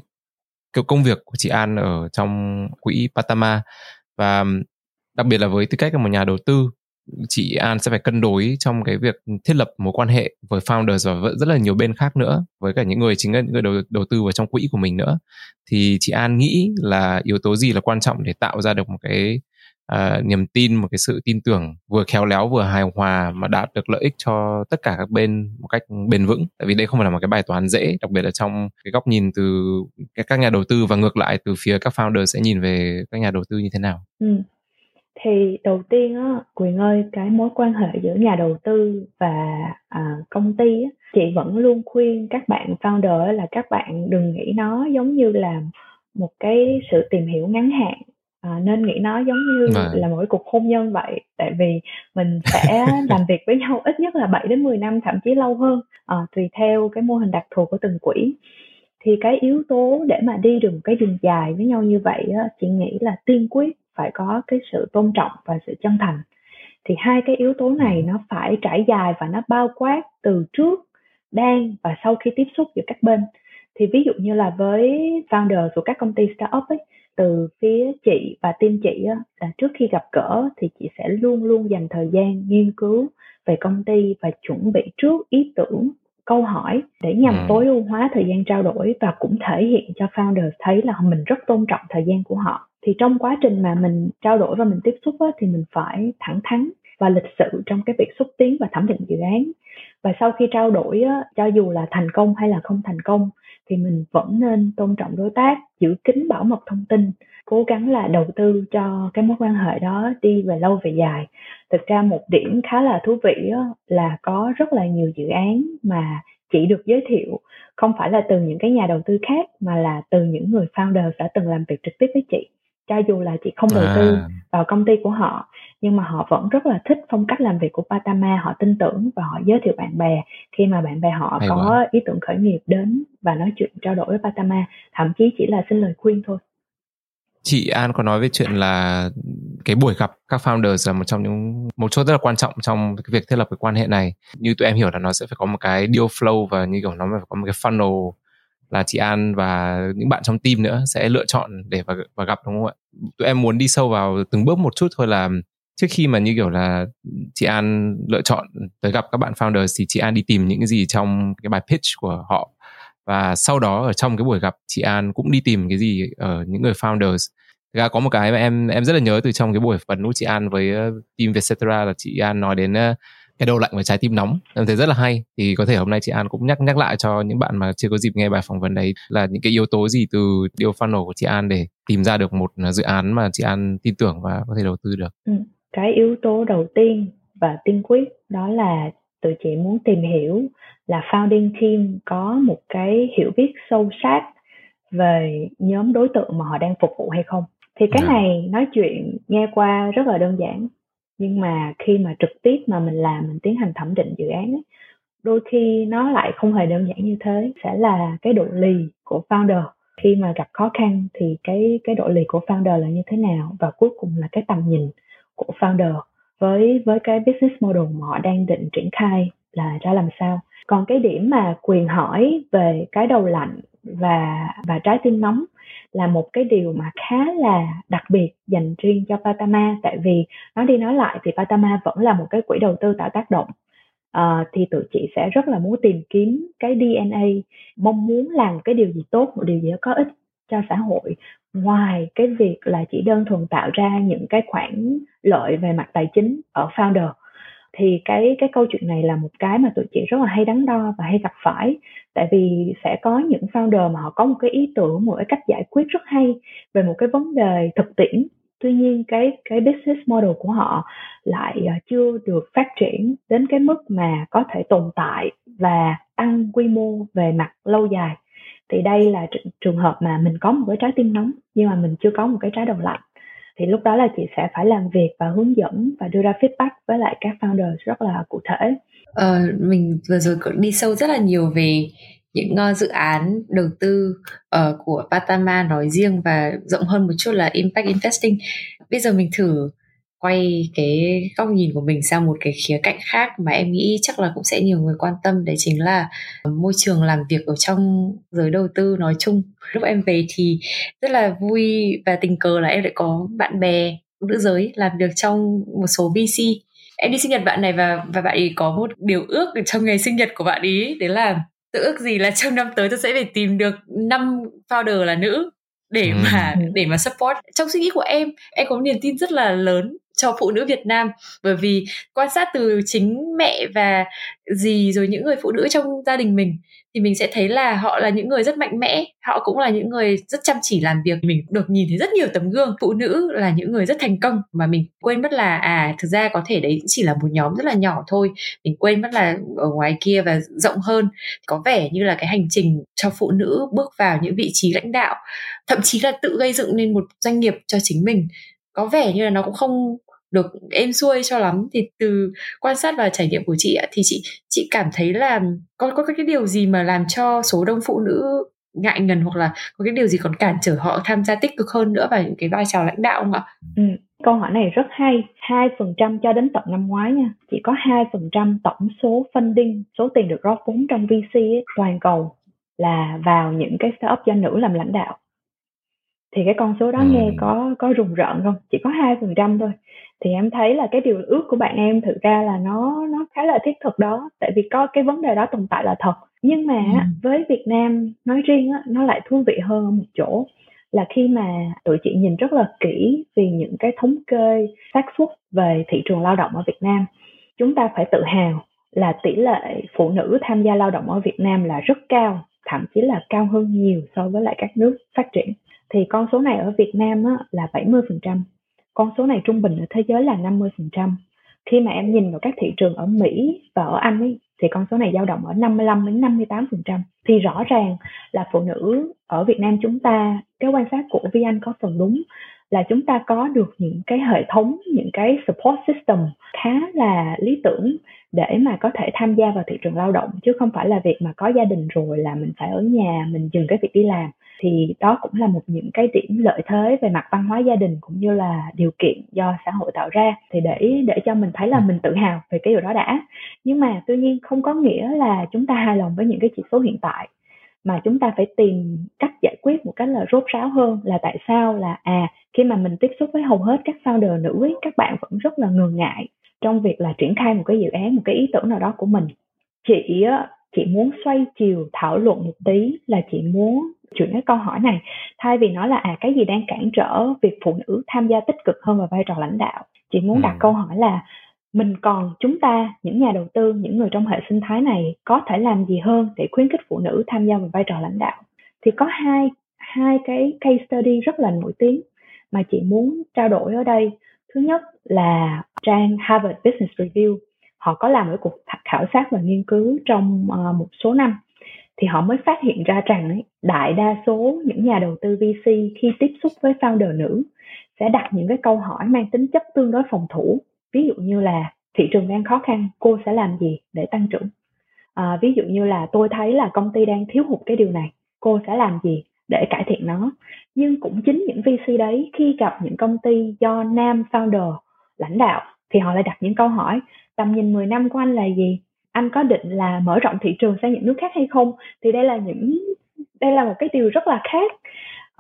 E: kiểu công việc của chị An ở trong quỹ Patama và đặc biệt là với tư cách là một nhà đầu tư chị An sẽ phải cân đối trong cái việc thiết lập mối quan hệ với founders và rất là nhiều bên khác nữa với cả những người chính là những người đầu, đầu tư vào trong quỹ của mình nữa. Thì chị An nghĩ là yếu tố gì là quan trọng để tạo ra được một cái uh, niềm tin một cái sự tin tưởng vừa khéo léo vừa hài hòa mà đạt được lợi ích cho tất cả các bên một cách bền vững? Tại vì đây không phải là một cái bài toán dễ đặc biệt là trong cái góc nhìn từ các nhà đầu tư và ngược lại từ phía các founder sẽ nhìn về các nhà đầu tư như thế nào.
A: Ừ thì đầu tiên á quyền ơi cái mối quan hệ giữa nhà đầu tư và à, công ty á, chị vẫn luôn khuyên các bạn founder là các bạn đừng nghĩ nó giống như là một cái sự tìm hiểu ngắn hạn. À, nên nghĩ nó giống như
E: Vâng.
A: là một cái cuộc hôn nhân vậy. Tại vì mình sẽ làm việc với nhau ít nhất là 7 đến 10 năm thậm chí lâu hơn. À, tùy theo cái mô hình đặc thù của từng quỹ. Thì cái yếu tố để mà đi được một cái đường dài với nhau như vậy á, chị nghĩ là tiên quyết phải có cái sự tôn trọng và sự chân thành. Thì hai cái yếu tố này nó phải trải dài và nó bao quát từ trước đang và sau khi tiếp xúc giữa các bên. Thì ví dụ như là với founder của các công ty startup ấy từ phía chị và team chị á, là trước khi gặp gỡ thì chị sẽ luôn luôn dành thời gian nghiên cứu về công ty và chuẩn bị trước ý tưởng câu hỏi để nhằm
E: Ừ.
A: tối ưu hóa thời gian trao đổi và cũng thể hiện cho founder thấy là mình rất tôn trọng thời gian của họ thì trong quá trình mà mình trao đổi và mình tiếp xúc á, thì mình phải thẳng thắn và lịch sự trong cái việc xúc tiến và thẩm định dự án. Và sau khi trao đổi á, cho dù là thành công hay là không thành công thì mình vẫn nên tôn trọng đối tác giữ kín bảo mật thông tin cố gắng là đầu tư cho cái mối quan hệ đó đi về lâu về dài. Thực ra một điểm khá là thú vị á, là có rất là nhiều dự án mà chỉ được giới thiệu không phải là từ những cái nhà đầu tư khác mà là từ những người founder đã từng làm việc trực tiếp với chị cho dù là chị không đầu tư
E: à,
A: vào công ty của họ nhưng mà họ vẫn rất là thích phong cách làm việc của Patama họ tin tưởng và họ giới thiệu bạn bè. Khi mà bạn bè họ
E: Hay
A: có
E: quá.
A: ý tưởng khởi nghiệp đến và nói chuyện trao đổi với Patama thậm chí chỉ là xin lời khuyên thôi.
E: Chị An có nói về chuyện là cái buổi gặp các founders là một trong những một chỗ rất là quan trọng trong cái việc thiết lập cái quan hệ này. Như tụi em hiểu là nó sẽ phải có một cái deal flow và như kiểu nó phải có một cái funnel là chị An và những bạn trong team nữa sẽ lựa chọn để và, và gặp đúng không ạ? Tụi em muốn đi sâu vào từng bước một chút thôi là trước khi mà như kiểu là chị An lựa chọn tới gặp các bạn founders thì chị An đi tìm những cái gì trong cái bài pitch của họ. Và sau đó ở trong cái buổi gặp chị An cũng đi tìm cái gì ở những người founders. Thực ra có một cái mà em em rất là nhớ từ trong cái buổi phỏng vấn của chị An với ờ, team Vietcetera là chị An nói đến uh, cái đầu lạnh và trái tim nóng. Em thấy rất là hay. Thì có thể hôm nay chị An cũng nhắc nhắc lại cho những bạn mà chưa có dịp nghe bài phỏng vấn đấy là những cái yếu tố gì từ deal funnel của chị An để tìm ra được một dự án mà chị An tin tưởng và có thể đầu tư được?
A: Ừ. cái yếu tố đầu tiên và tiên quyết đó là tụi chị muốn tìm hiểu là founding team có một cái hiểu biết sâu sát về nhóm đối tượng mà họ đang phục vụ hay không. Thì cái
E: Dạ.
A: này nói chuyện nghe qua rất là đơn giản nhưng mà khi mà trực tiếp mà mình làm mình tiến hành thẩm định dự án ấy, đôi khi nó lại không hề đơn giản như thế. Sẽ là cái độ lì của founder. Khi mà gặp khó khăn thì cái cái độ lì của founder là như thế nào? Và cuối cùng là cái tầm nhìn của founder với với cái business model mà họ đang định triển khai là ra làm sao? Còn cái điểm mà quyền hỏi về cái đầu lạnh và và trái tim nóng là một cái điều mà khá là đặc biệt dành riêng cho Patama. Tại vì nói đi nói lại thì Patama vẫn là một cái quỹ đầu tư tạo tác động. Uh, thì tụi chị sẽ rất là muốn tìm kiếm cái DNA mong muốn làm cái điều gì tốt một điều gì đó có ích cho xã hội. Ngoài cái việc là chỉ đơn thuần tạo ra những cái khoản lợi về mặt tài chính ở founder thì cái cái câu chuyện này là một cái mà tụi chị rất là hay đắn đo và hay gặp phải. Tại vì sẽ có những founder mà họ có một cái ý tưởng, một cái cách giải quyết rất hay về một cái vấn đề thực tiễn. Tuy nhiên cái cái business model của họ lại ờ, chưa được phát triển đến cái mức mà có thể tồn tại và tăng quy mô về mặt lâu dài. Thì đây là trường hợp mà mình có một cái trái tim nóng nhưng mà mình chưa có một cái trái đầu lạnh thì lúc đó là chị sẽ phải làm việc và hướng dẫn và đưa ra feedback với lại các founder rất là cụ thể
D: ờ, mình vừa rồi cũng đi sâu rất là nhiều về những uh, dự án đầu tư uh, của Patama nói riêng và rộng hơn một chút là impact investing. Bây giờ mình thử quay cái góc nhìn của mình sang một cái khía cạnh khác mà em nghĩ chắc là cũng sẽ nhiều người quan tâm đấy chính là môi trường làm việc ở trong giới đầu tư nói chung. Lúc em về thì rất là vui và tình cờ là em lại có bạn bè nữ giới làm việc trong một số VC em đi sinh nhật bạn này và và bạn ấy có một điều ước trong ngày sinh nhật của bạn ấy đấy là tự ước gì là trong năm tới tôi sẽ phải tìm được năm founder là nữ để mà để mà support. Trong suy nghĩ của em em có niềm tin rất là lớn cho phụ nữ Việt Nam. Bởi vì quan sát từ chính mẹ và dì rồi những người phụ nữ trong gia đình mình, thì mình sẽ thấy là họ là những người rất mạnh mẽ, họ cũng là những người rất chăm chỉ làm việc. Mình được nhìn thấy rất nhiều tấm gương. Phụ nữ là những người rất thành công mà mình quên mất là à thực ra có thể đấy chỉ là một nhóm rất là nhỏ thôi. Mình quên mất là ở ngoài kia và rộng hơn. Có vẻ như là cái hành trình cho phụ nữ bước vào những vị trí lãnh đạo, thậm chí là tự gây dựng nên một doanh nghiệp cho chính mình có vẻ như là nó cũng không được êm xuôi cho lắm thì từ quan sát và trải nghiệm của chị thì chị chị cảm thấy là có có cái điều gì mà làm cho số đông phụ nữ ngại ngần hoặc là có cái điều gì còn cản trở họ tham gia tích cực hơn nữa vào những cái vai trò lãnh đạo không ạ?
A: Ừ, câu hỏi này rất hay. hai phần trăm cho đến tận năm ngoái nha, chỉ có hai phần trăm tổng số funding, số tiền được rót vốn trong VC ấy, toàn cầu là vào những cái startup do nữ làm lãnh đạo thì cái con số đó ừ. nghe có có rùng rợn không? Chỉ có hai phần trăm thôi. Thì em thấy là cái điều ước của bạn em thực ra là nó nó khá là thiết thực đó. Tại vì có cái vấn đề đó tồn tại là thật. Nhưng mà ừ. với Việt Nam nói riêng á nó lại thú vị hơn ở một chỗ. Là khi mà tụi chị nhìn rất là kỹ vì những cái thống kê xác suất về thị trường lao động ở Việt Nam chúng ta phải tự hào là tỷ lệ phụ nữ tham gia lao động ở Việt Nam là rất cao thậm chí là cao hơn nhiều so với lại các nước phát triển thì con số này ở Việt Nam á, là 70%. Con số này trung bình ở thế giới là 50%. Khi mà em nhìn vào các thị trường ở Mỹ và ở Anh ấy, thì con số này dao động ở 55 đến 58%. Thì rõ ràng là phụ nữ ở Việt Nam chúng ta, cái quan sát của Vi Anh có phần đúng là chúng ta có được những cái hệ thống, những cái support system khá là lý tưởng để mà có thể tham gia vào thị trường lao động chứ không phải là việc mà có gia đình rồi là mình phải ở nhà mình dừng cái việc đi làm. Thì đó cũng là một những cái điểm lợi thế về mặt văn hóa gia đình cũng như là điều kiện do xã hội tạo ra. Thì để để cho mình thấy là mình tự hào về cái điều đó đã. Nhưng mà tuy nhiên không có nghĩa là chúng ta hài lòng với những cái chỉ số hiện tại mà chúng ta phải tìm cách giải quyết một cách là rốt ráo hơn là tại sao là à khi mà mình tiếp xúc với hầu hết các founder nữ ấy, các bạn vẫn rất là ngần ngại trong việc là triển khai một cái dự án một cái ý tưởng nào đó của mình chị chị muốn xoay chiều thảo luận một tí là chị muốn chuyển cái câu hỏi này thay vì nói là à cái gì đang cản trở việc phụ nữ tham gia tích cực hơn vào vai trò lãnh đạo chị muốn đặt ừ. câu hỏi là mình còn, chúng ta, những nhà đầu tư, những người trong hệ sinh thái này có thể làm gì hơn để khuyến khích phụ nữ tham gia vào vai trò lãnh đạo? Thì có hai hai cái case study rất là nổi tiếng mà chị muốn trao đổi ở đây. Thứ nhất là trang Harvard Business Review. Họ có làm một cuộc khảo sát và nghiên cứu trong ờ, một số năm. Thì họ mới phát hiện ra rằng đại đa số những nhà đầu tư VC khi tiếp xúc với founder nữ sẽ đặt những cái câu hỏi mang tính chất tương đối phòng thủ ví dụ như là thị trường đang khó khăn cô sẽ làm gì để tăng trưởng? À, ví dụ như là tôi thấy là công ty đang thiếu hụt cái điều này cô sẽ làm gì để cải thiện nó? Nhưng cũng chính những VC đấy khi gặp những công ty do nam founder lãnh đạo thì họ lại đặt những câu hỏi tầm nhìn 10 năm của anh là gì? Anh có định là mở rộng thị trường sang những nước khác hay không? Thì đây là những đây là một cái điều rất là khác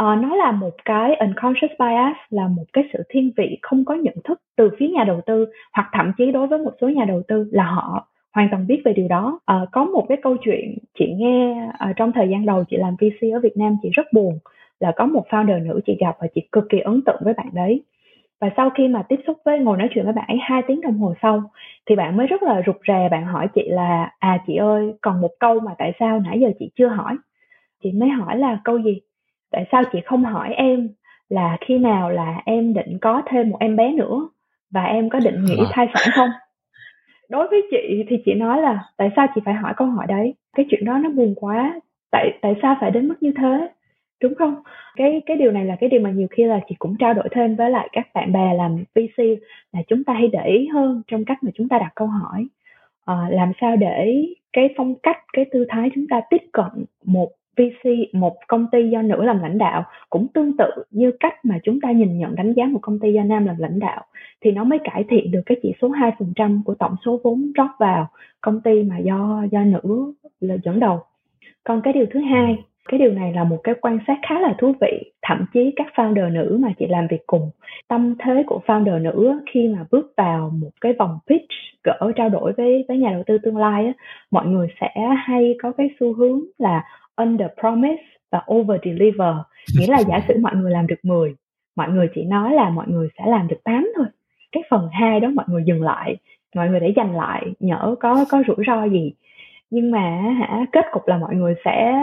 A: uh, nó là một cái unconscious bias là một cái sự thiên vị không có nhận thức từ phía nhà đầu tư hoặc thậm chí đối với một số nhà đầu tư là họ hoàn toàn biết về điều đó. Uh, có một cái câu chuyện chị nghe uh, trong thời gian đầu chị làm VC ở Việt Nam chị rất buồn là có một founder nữ chị gặp và chị cực kỳ ấn tượng với bạn đấy. Và sau khi mà tiếp xúc với ngồi nói chuyện với bạn ấy hai tiếng đồng hồ sau thì bạn mới rất là rụt rè bạn hỏi chị là à chị ơi còn một câu mà tại sao nãy giờ chị chưa hỏi? Chị mới hỏi là câu gì? Tại sao chị không hỏi em là khi nào là em định có thêm một em bé nữa? Và em có định nghĩ thai sản không? Đối với chị thì chị nói là tại sao chị phải hỏi câu hỏi đấy? Cái chuyện đó nó buồn quá. Tại tại sao phải đến mức như thế? Đúng không? Cái cái điều này là cái điều mà nhiều khi là chị cũng trao đổi thêm với lại các bạn bè làm VC là chúng ta hay để ý hơn trong cách mà chúng ta đặt câu hỏi. À, làm sao để cái phong cách cái tư thái chúng ta tiếp cận một VC một công ty do nữ làm lãnh đạo cũng tương tự như cách mà chúng ta nhìn nhận đánh giá một công ty do nam làm lãnh đạo thì nó mới cải thiện được cái chỉ số 2% của tổng số vốn rót vào công ty mà do do nữ là dẫn đầu. Còn cái điều thứ hai, cái điều này là một cái quan sát khá là thú vị, thậm chí các founder nữ mà chị làm việc cùng, tâm thế của founder nữ khi mà bước vào một cái vòng pitch gỡ trao đổi với với nhà đầu tư tương lai á, mọi người sẽ hay có cái xu hướng là under promise và over deliver. Nghĩa là giả sử mọi người làm được 10 mọi người chỉ nói là mọi người sẽ làm được 8 thôi. Cái phần 2 đó mọi người dừng lại, mọi người để dành lại, nhỡ có có rủi ro gì. Nhưng mà hả, kết cục là mọi người sẽ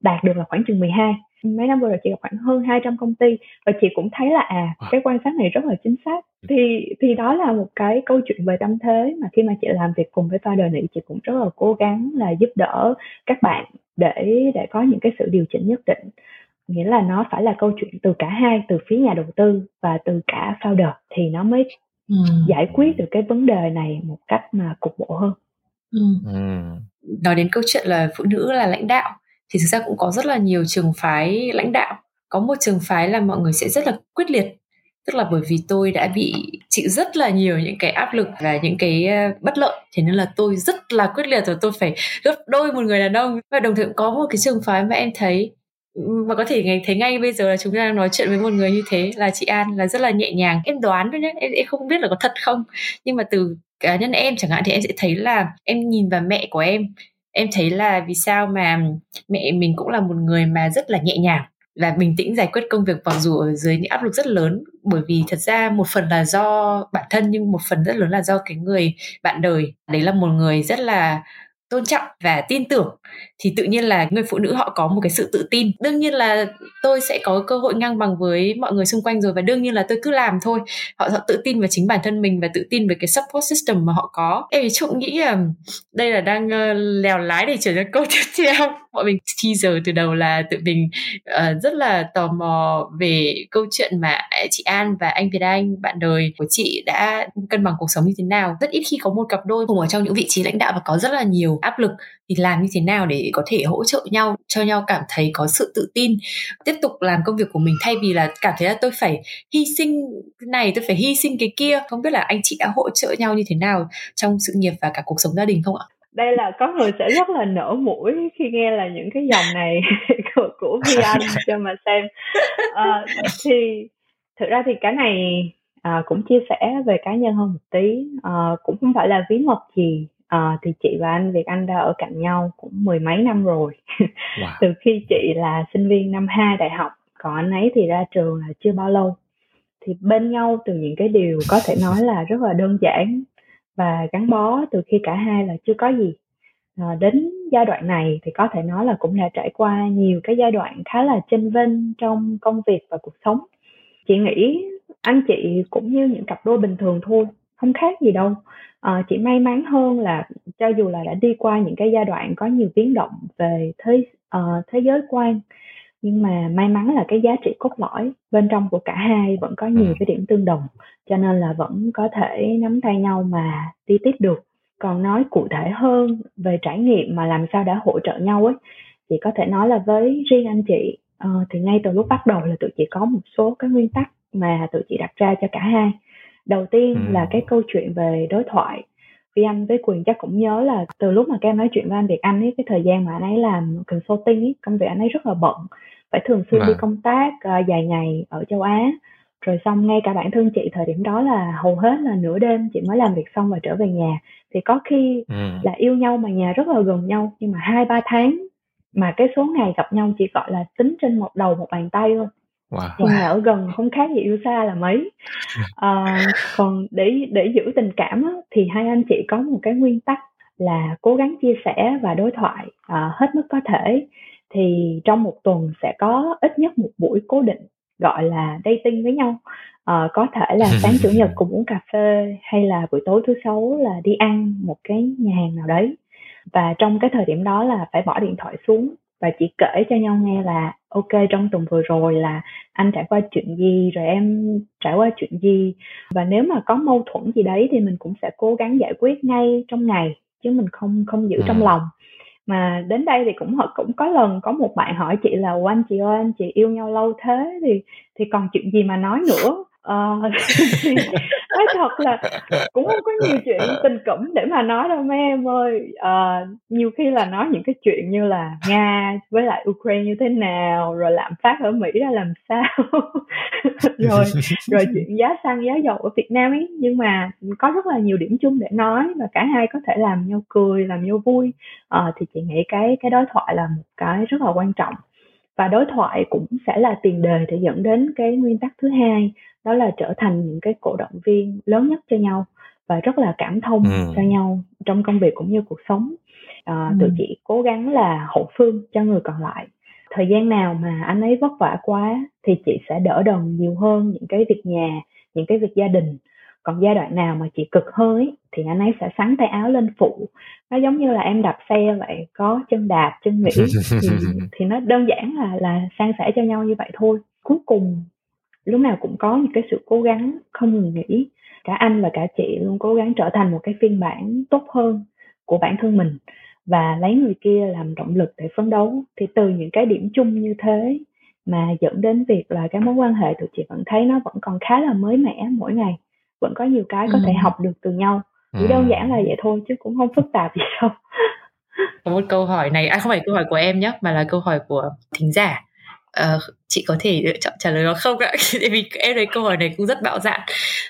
A: đạt được là khoảng chừng 12 mấy năm vừa rồi chị gặp khoảng hơn 200 công ty và chị cũng thấy là à cái quan sát này rất là chính xác thì thì đó là một cái câu chuyện về tâm thế mà khi mà chị làm việc cùng với founder này chị cũng rất là cố gắng là giúp đỡ các bạn để để có những cái sự điều chỉnh nhất định nghĩa là nó phải là câu chuyện từ cả hai từ phía nhà đầu tư và từ cả founder thì nó mới ừ. giải quyết được cái vấn đề này một cách mà cục bộ hơn
D: ừ. Ừ. nói đến câu chuyện là phụ nữ là lãnh đạo thì thực ra cũng có rất là nhiều trường phái lãnh đạo. Có một trường phái là mọi người sẽ rất là quyết liệt. Tức là bởi vì tôi đã bị chịu rất là nhiều những cái áp lực và những cái ờ, bất lợi. Thế nên là tôi rất là quyết liệt rồi tôi phải gấp đôi một người đàn ông. Và đồng thời cũng có một cái trường phái mà em thấy mà có thể ngay thấy ngay bây giờ là chúng ta đang nói chuyện với một người như thế là chị An là rất là nhẹ nhàng. Em đoán thôi nhé em, em không biết là có thật không. Nhưng mà từ cá nhân em chẳng hạn thì em sẽ thấy là em nhìn vào mẹ của em em thấy là vì sao mà mẹ mình cũng là một người mà rất là nhẹ nhàng và bình tĩnh giải quyết công việc mặc dù ở dưới những áp lực rất lớn. Bởi vì thật ra một phần là do bản thân nhưng một phần rất lớn là do cái người bạn đời. Đấy là một người rất là tôn trọng và tin tưởng thì tự nhiên là người phụ nữ họ có một cái sự tự tin. Đương nhiên là tôi sẽ có cơ hội ngang bằng với mọi người xung quanh rồi và đương nhiên là tôi cứ làm thôi. Họ, họ tự tin vào chính bản thân mình và tự tin về cái support system mà họ có. Em thì trộm nghĩ là đây là đang uh, lèo lái để trở ra câu tiếp theo. Bọn mình teaser từ đầu là tự mình uh, rất là tò mò về câu chuyện mà chị An và anh Việt Anh bạn đời của chị đã cân bằng cuộc sống như thế nào. Rất ít khi có một cặp đôi cùng ở trong những vị trí lãnh đạo và có rất là nhiều áp lực thì làm như thế nào để có thể hỗ trợ nhau cho nhau cảm thấy có sự tự tin. Tiếp tục làm công việc của mình thay vì là cảm thấy là tôi phải hy sinh cái này tôi phải hy sinh cái kia. Không biết là anh chị đã hỗ trợ nhau như thế nào trong sự nghiệp và cả cuộc sống gia đình không ạ?
A: Đây là có người sẽ rất là nở mũi khi nghe là những cái dòng này của, của Vi Anh cho mà xem. À, thì thực ra thì cái này à, cũng chia sẻ về cá nhân hơn một tí. À, cũng không phải là bí mật gì à, thì chị và anh Việt Anh đã ở cạnh nhau cũng mười mấy năm rồi. Wow. từ khi chị là sinh viên năm 2 đại học còn anh ấy thì ra trường là chưa bao lâu. Thì bên nhau từ những cái điều có thể nói là rất là đơn giản và gắn bó từ khi cả hai là chưa có gì. À, đến giai đoạn này thì có thể nói là cũng đã trải qua nhiều cái giai đoạn khá là chênh vênh trong công việc và cuộc sống. Chị nghĩ anh chị cũng như những cặp đôi bình thường thôi không khác gì đâu. À, chị may mắn hơn là cho dù là đã đi qua những cái giai đoạn có nhiều biến động về thế uh, thế giới quan nhưng mà may mắn là cái giá trị cốt lõi bên trong của cả hai vẫn có nhiều ừ. cái điểm tương đồng cho nên là vẫn có thể nắm tay nhau mà đi tiếp được. Còn nói cụ thể hơn về trải nghiệm mà làm sao đã hỗ trợ nhau ấy chị có thể nói là với riêng anh chị uh, thì ngay từ lúc bắt đầu là tụi chị có một số cái nguyên tắc mà tụi chị đặt ra cho cả hai đầu tiên ừ. là cái câu chuyện về đối thoại vì anh với quyền chắc cũng nhớ là từ lúc mà các em nói chuyện với anh Việt Anh ấy cái thời gian mà anh ấy làm consulting ấy công việc anh ấy rất là bận phải thường xuyên à. đi công tác uh, dài ngày ở châu Á rồi xong ngay cả bản thân chị thời điểm đó là hầu hết là nửa đêm chị mới làm việc xong và trở về nhà thì có khi ừ. là yêu nhau mà nhà rất là gần nhau nhưng mà hai ba tháng mà cái số ngày gặp nhau chỉ gọi là tính trên một đầu một bàn tay thôi wow. nhà ở gần không khác gì yêu xa là mấy. À, còn để để giữ tình cảm á, thì hai anh chị có một cái nguyên tắc là cố gắng chia sẻ và đối thoại à, hết mức có thể. Thì trong một tuần sẽ có ít nhất một buổi cố định gọi là dating với nhau. À, có thể là sáng chủ nhật cùng uống cà phê hay là buổi tối thứ sáu là đi ăn một cái nhà hàng nào đấy. Và trong cái thời điểm đó là phải bỏ điện thoại xuống và chỉ kể cho nhau nghe là ok trong tuần vừa rồi là anh trải qua chuyện gì rồi em trải qua chuyện gì. Và nếu mà có mâu thuẫn gì đấy thì mình cũng sẽ cố gắng giải quyết ngay trong ngày chứ mình không không giữ trong ừ. lòng. Mà đến đây thì cũng cũng có lần có một bạn hỏi chị là anh chị ơi anh chị yêu nhau lâu thế? Thì thì còn chuyện gì mà nói nữa ờ nói thật là cũng không có nhiều chuyện tình cảm để mà nói đâu mấy em ơi. Ờ, nhiều khi là nói những cái chuyện như là nga với lại ukraine như thế nào rồi lạm phát ở mỹ ra làm sao. Rồi rồi chuyện giá xăng giá dầu ở việt nam ấy. Nhưng mà có rất là nhiều điểm chung để nói và cả hai có thể làm nhau cười làm nhau vui. Ờ, thì chị nghĩ cái cái đối thoại là một cái rất là quan trọng. Và đối thoại cũng sẽ là tiền đề để dẫn đến cái nguyên tắc thứ hai đó là trở thành những cái cổ động viên lớn nhất cho nhau và rất là cảm thông ừ. cho nhau trong công việc cũng như cuộc sống. À, ừ. tụi chị cố gắng là hậu phương cho người còn lại. Thời gian nào mà anh ấy vất vả quá thì chị sẽ đỡ đần nhiều hơn những cái việc nhà những cái việc gia đình. Còn giai đoạn nào mà chị cực hơn ấy, thì anh ấy sẽ sắn tay áo lên phụ nó giống như là em đạp xe vậy có chân đạp chân nghĩ thì, thì nó đơn giản là là san sẻ cho nhau như vậy thôi. Cuối cùng lúc nào cũng có những cái sự cố gắng không ngừng nghỉ. Cả anh và cả chị luôn cố gắng trở thành một cái phiên bản tốt hơn của bản thân mình và lấy người kia làm động lực để phấn đấu. Thì từ những cái điểm chung như thế mà dẫn đến việc là cái mối quan hệ tụi chị vẫn thấy nó vẫn còn khá là mới mẻ mỗi ngày. Vẫn có nhiều cái có ừ. thể học được từ nhau. Chỉ ừ. đơn giản là vậy thôi chứ cũng không phức tạp gì đâu.
D: Có một câu hỏi này à không phải câu hỏi của em nhé mà là câu hỏi của thính giả uh, chị có thể lựa chọn trả lời nó không ạ? Tại vì em thấy câu hỏi này cũng rất bạo dạn.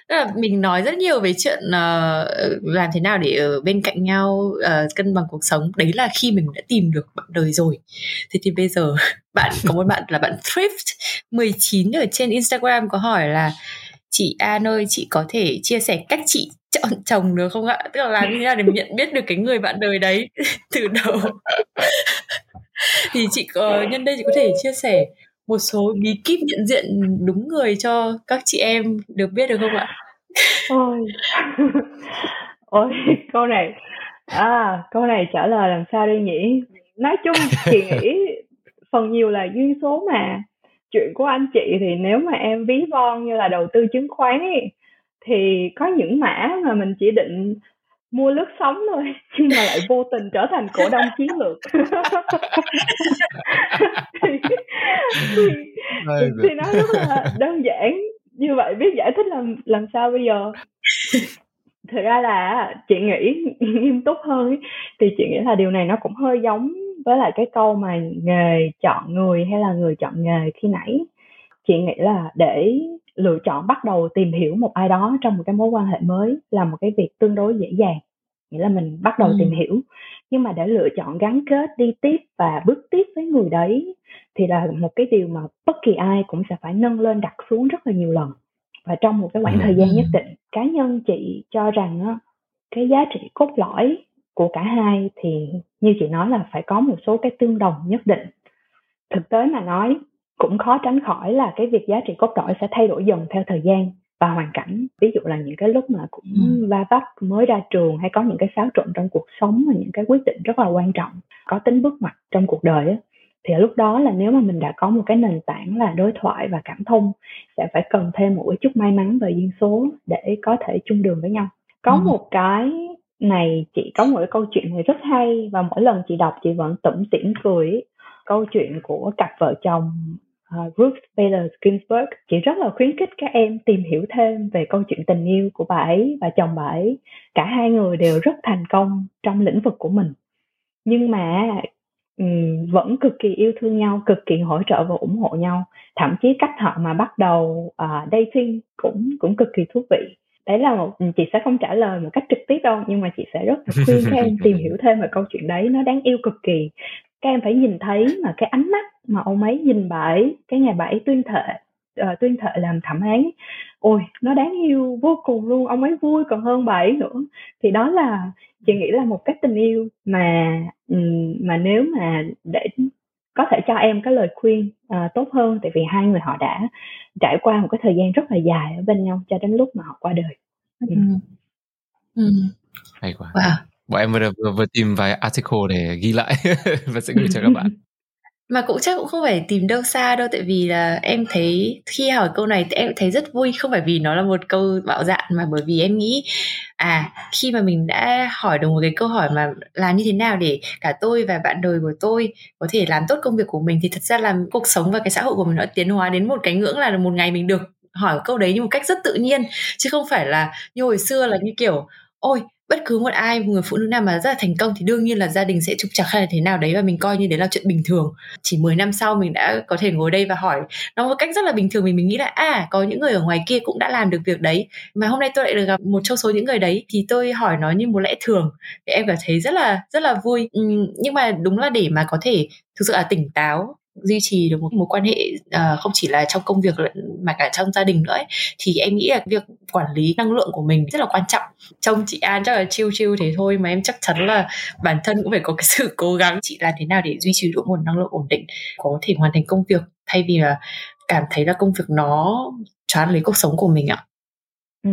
D: Tức là mình nói rất nhiều về chuyện uh, làm thế nào để ở bên cạnh nhau uh, cân bằng cuộc sống. Đấy là khi mình đã tìm được bạn đời rồi. Thế thì bây giờ bạn có một bạn là bạn thrift 19 ở trên Instagram có hỏi là chị An ơi chị có thể chia sẻ cách chị chọn chồng được không ạ? Tức là làm như thế nào để nhận biết được cái người bạn đời đấy từ đầu? thì chị có nhân đây chị có thể chia sẻ một số bí kíp nhận diện đúng người cho các chị em được biết được không ạ?
A: Ôi, ôi câu này à câu này trả lời làm sao đây nhỉ? Nói chung chị nghĩ phần nhiều là duyên số mà chuyện của anh chị thì nếu mà em ví von như là đầu tư chứng khoán ấy, thì có những mã mà mình chỉ định mua lướt sóng thôi nhưng mà lại vô tình trở thành cổ đông chiến lược. Thì, thì, thì nó rất là đơn giản như vậy biết giải thích làm làm sao bây giờ? Thực ra là chị nghĩ nghiêm túc hơn ấy, thì chị nghĩ là điều này nó cũng hơi giống với lại cái câu mà nghề chọn người hay là người chọn nghề khi nãy. Chị nghĩ là để lựa chọn bắt đầu tìm hiểu một ai đó trong một cái mối quan hệ mới là một cái việc tương đối dễ dàng. Nghĩa là mình bắt đầu ừ. tìm hiểu. Nhưng mà để lựa chọn gắn kết đi tiếp và bước tiếp với người đấy thì là một cái điều mà bất kỳ ai cũng sẽ phải nâng lên đặt xuống rất là nhiều lần. Và trong một cái khoảng thời gian nhất định cá nhân chị cho rằng á, cái giá trị cốt lõi của cả hai thì như chị nói là phải có một số cái tương đồng nhất định. Thực tế mà nói cũng khó tránh khỏi là cái việc giá trị cốt lõi sẽ thay đổi dần theo thời gian và hoàn cảnh ví dụ là những cái lúc mà cũng ừ. va vấp mới ra trường hay có những cái xáo trộn trong cuộc sống và những cái quyết định rất là quan trọng có tính bước ngoặt trong cuộc đời ấy, thì lúc đó là nếu mà mình đã có một cái nền tảng là đối thoại và cảm thông sẽ phải cần thêm một chút may mắn và duyên số để có thể chung đường với nhau có ừ. một cái này chị có một cái câu chuyện này rất hay và mỗi lần chị đọc chị vẫn tủm tỉm cười câu chuyện của cặp vợ chồng uh, Ruth Bader Ginsburg. Chị rất là khuyến khích các em tìm hiểu thêm về câu chuyện tình yêu của bà ấy và chồng bà ấy. Cả hai người đều rất thành công trong lĩnh vực của mình. Nhưng mà um, vẫn cực kỳ yêu thương nhau cực kỳ hỗ trợ và ủng hộ nhau. Thậm chí cách họ mà bắt đầu uh, dating cũng cũng cực kỳ thú vị. Đấy là một chị sẽ không trả lời một cách trực tiếp đâu nhưng mà chị sẽ rất là khuyên các em tìm hiểu thêm về câu chuyện đấy. Nó đáng yêu cực kỳ các em phải nhìn thấy mà cái ánh mắt mà ông ấy nhìn bà ấy cái ngày bà ấy tuyên thệ uh, tuyên thệ làm thẩm án ôi nó đáng yêu vô cùng luôn ông ấy vui còn hơn bà ấy nữa thì đó là chị nghĩ là một cách tình yêu mà mà nếu mà để có thể cho em cái lời khuyên uh, tốt hơn tại vì hai người họ đã trải qua một cái thời gian rất là dài ở bên nhau cho đến lúc mà họ qua đời ừ.
E: Ừ. hay quá wow bọn em vừa, vừa vừa tìm vài article để ghi lại và sẽ gửi cho các bạn.
D: Mà cũng chắc cũng không phải tìm đâu xa đâu tại vì là em thấy khi hỏi câu này thì em thấy rất vui không phải vì nó là một câu bạo dạn mà bởi vì em nghĩ à khi mà mình đã hỏi được một cái câu hỏi mà làm như thế nào để cả tôi và bạn đời của tôi có thể làm tốt công việc của mình thì thật ra là cuộc sống và cái xã hội của mình nó tiến hóa đến một cái ngưỡng là một ngày mình được hỏi câu đấy như một cách rất tự nhiên. Chứ không phải là như hồi xưa là như kiểu ôi bất cứ một ai một người phụ nữ nào mà rất là thành công thì đương nhiên là gia đình sẽ trục trặc hay là thế nào đấy và mình coi như đấy là chuyện bình thường. Chỉ 10 năm sau mình đã có thể ngồi đây và hỏi nó một cách rất là bình thường mình mình nghĩ là à có những người ở ngoài kia cũng đã làm được việc đấy mà hôm nay tôi lại được gặp một trong số những người đấy thì tôi hỏi nó như một lẽ thường. Thì em cảm thấy rất là rất là vui. Ừ, nhưng mà đúng là để mà có thể thực sự là tỉnh táo duy trì được một mối quan hệ uh, không chỉ là trong công việc mà cả trong gia đình nữa ấy, thì em nghĩ là việc quản lý năng lượng của mình rất là quan trọng. Trong chị An chắc là chiêu chiêu thế thôi mà em chắc chắn là bản thân cũng phải có cái sự cố gắng. Chị làm thế nào để duy trì được nguồn năng lượng ổn định có thể hoàn thành công việc thay vì là cảm thấy là công việc nó choán lấy cuộc sống của mình ạ?
A: Ừ.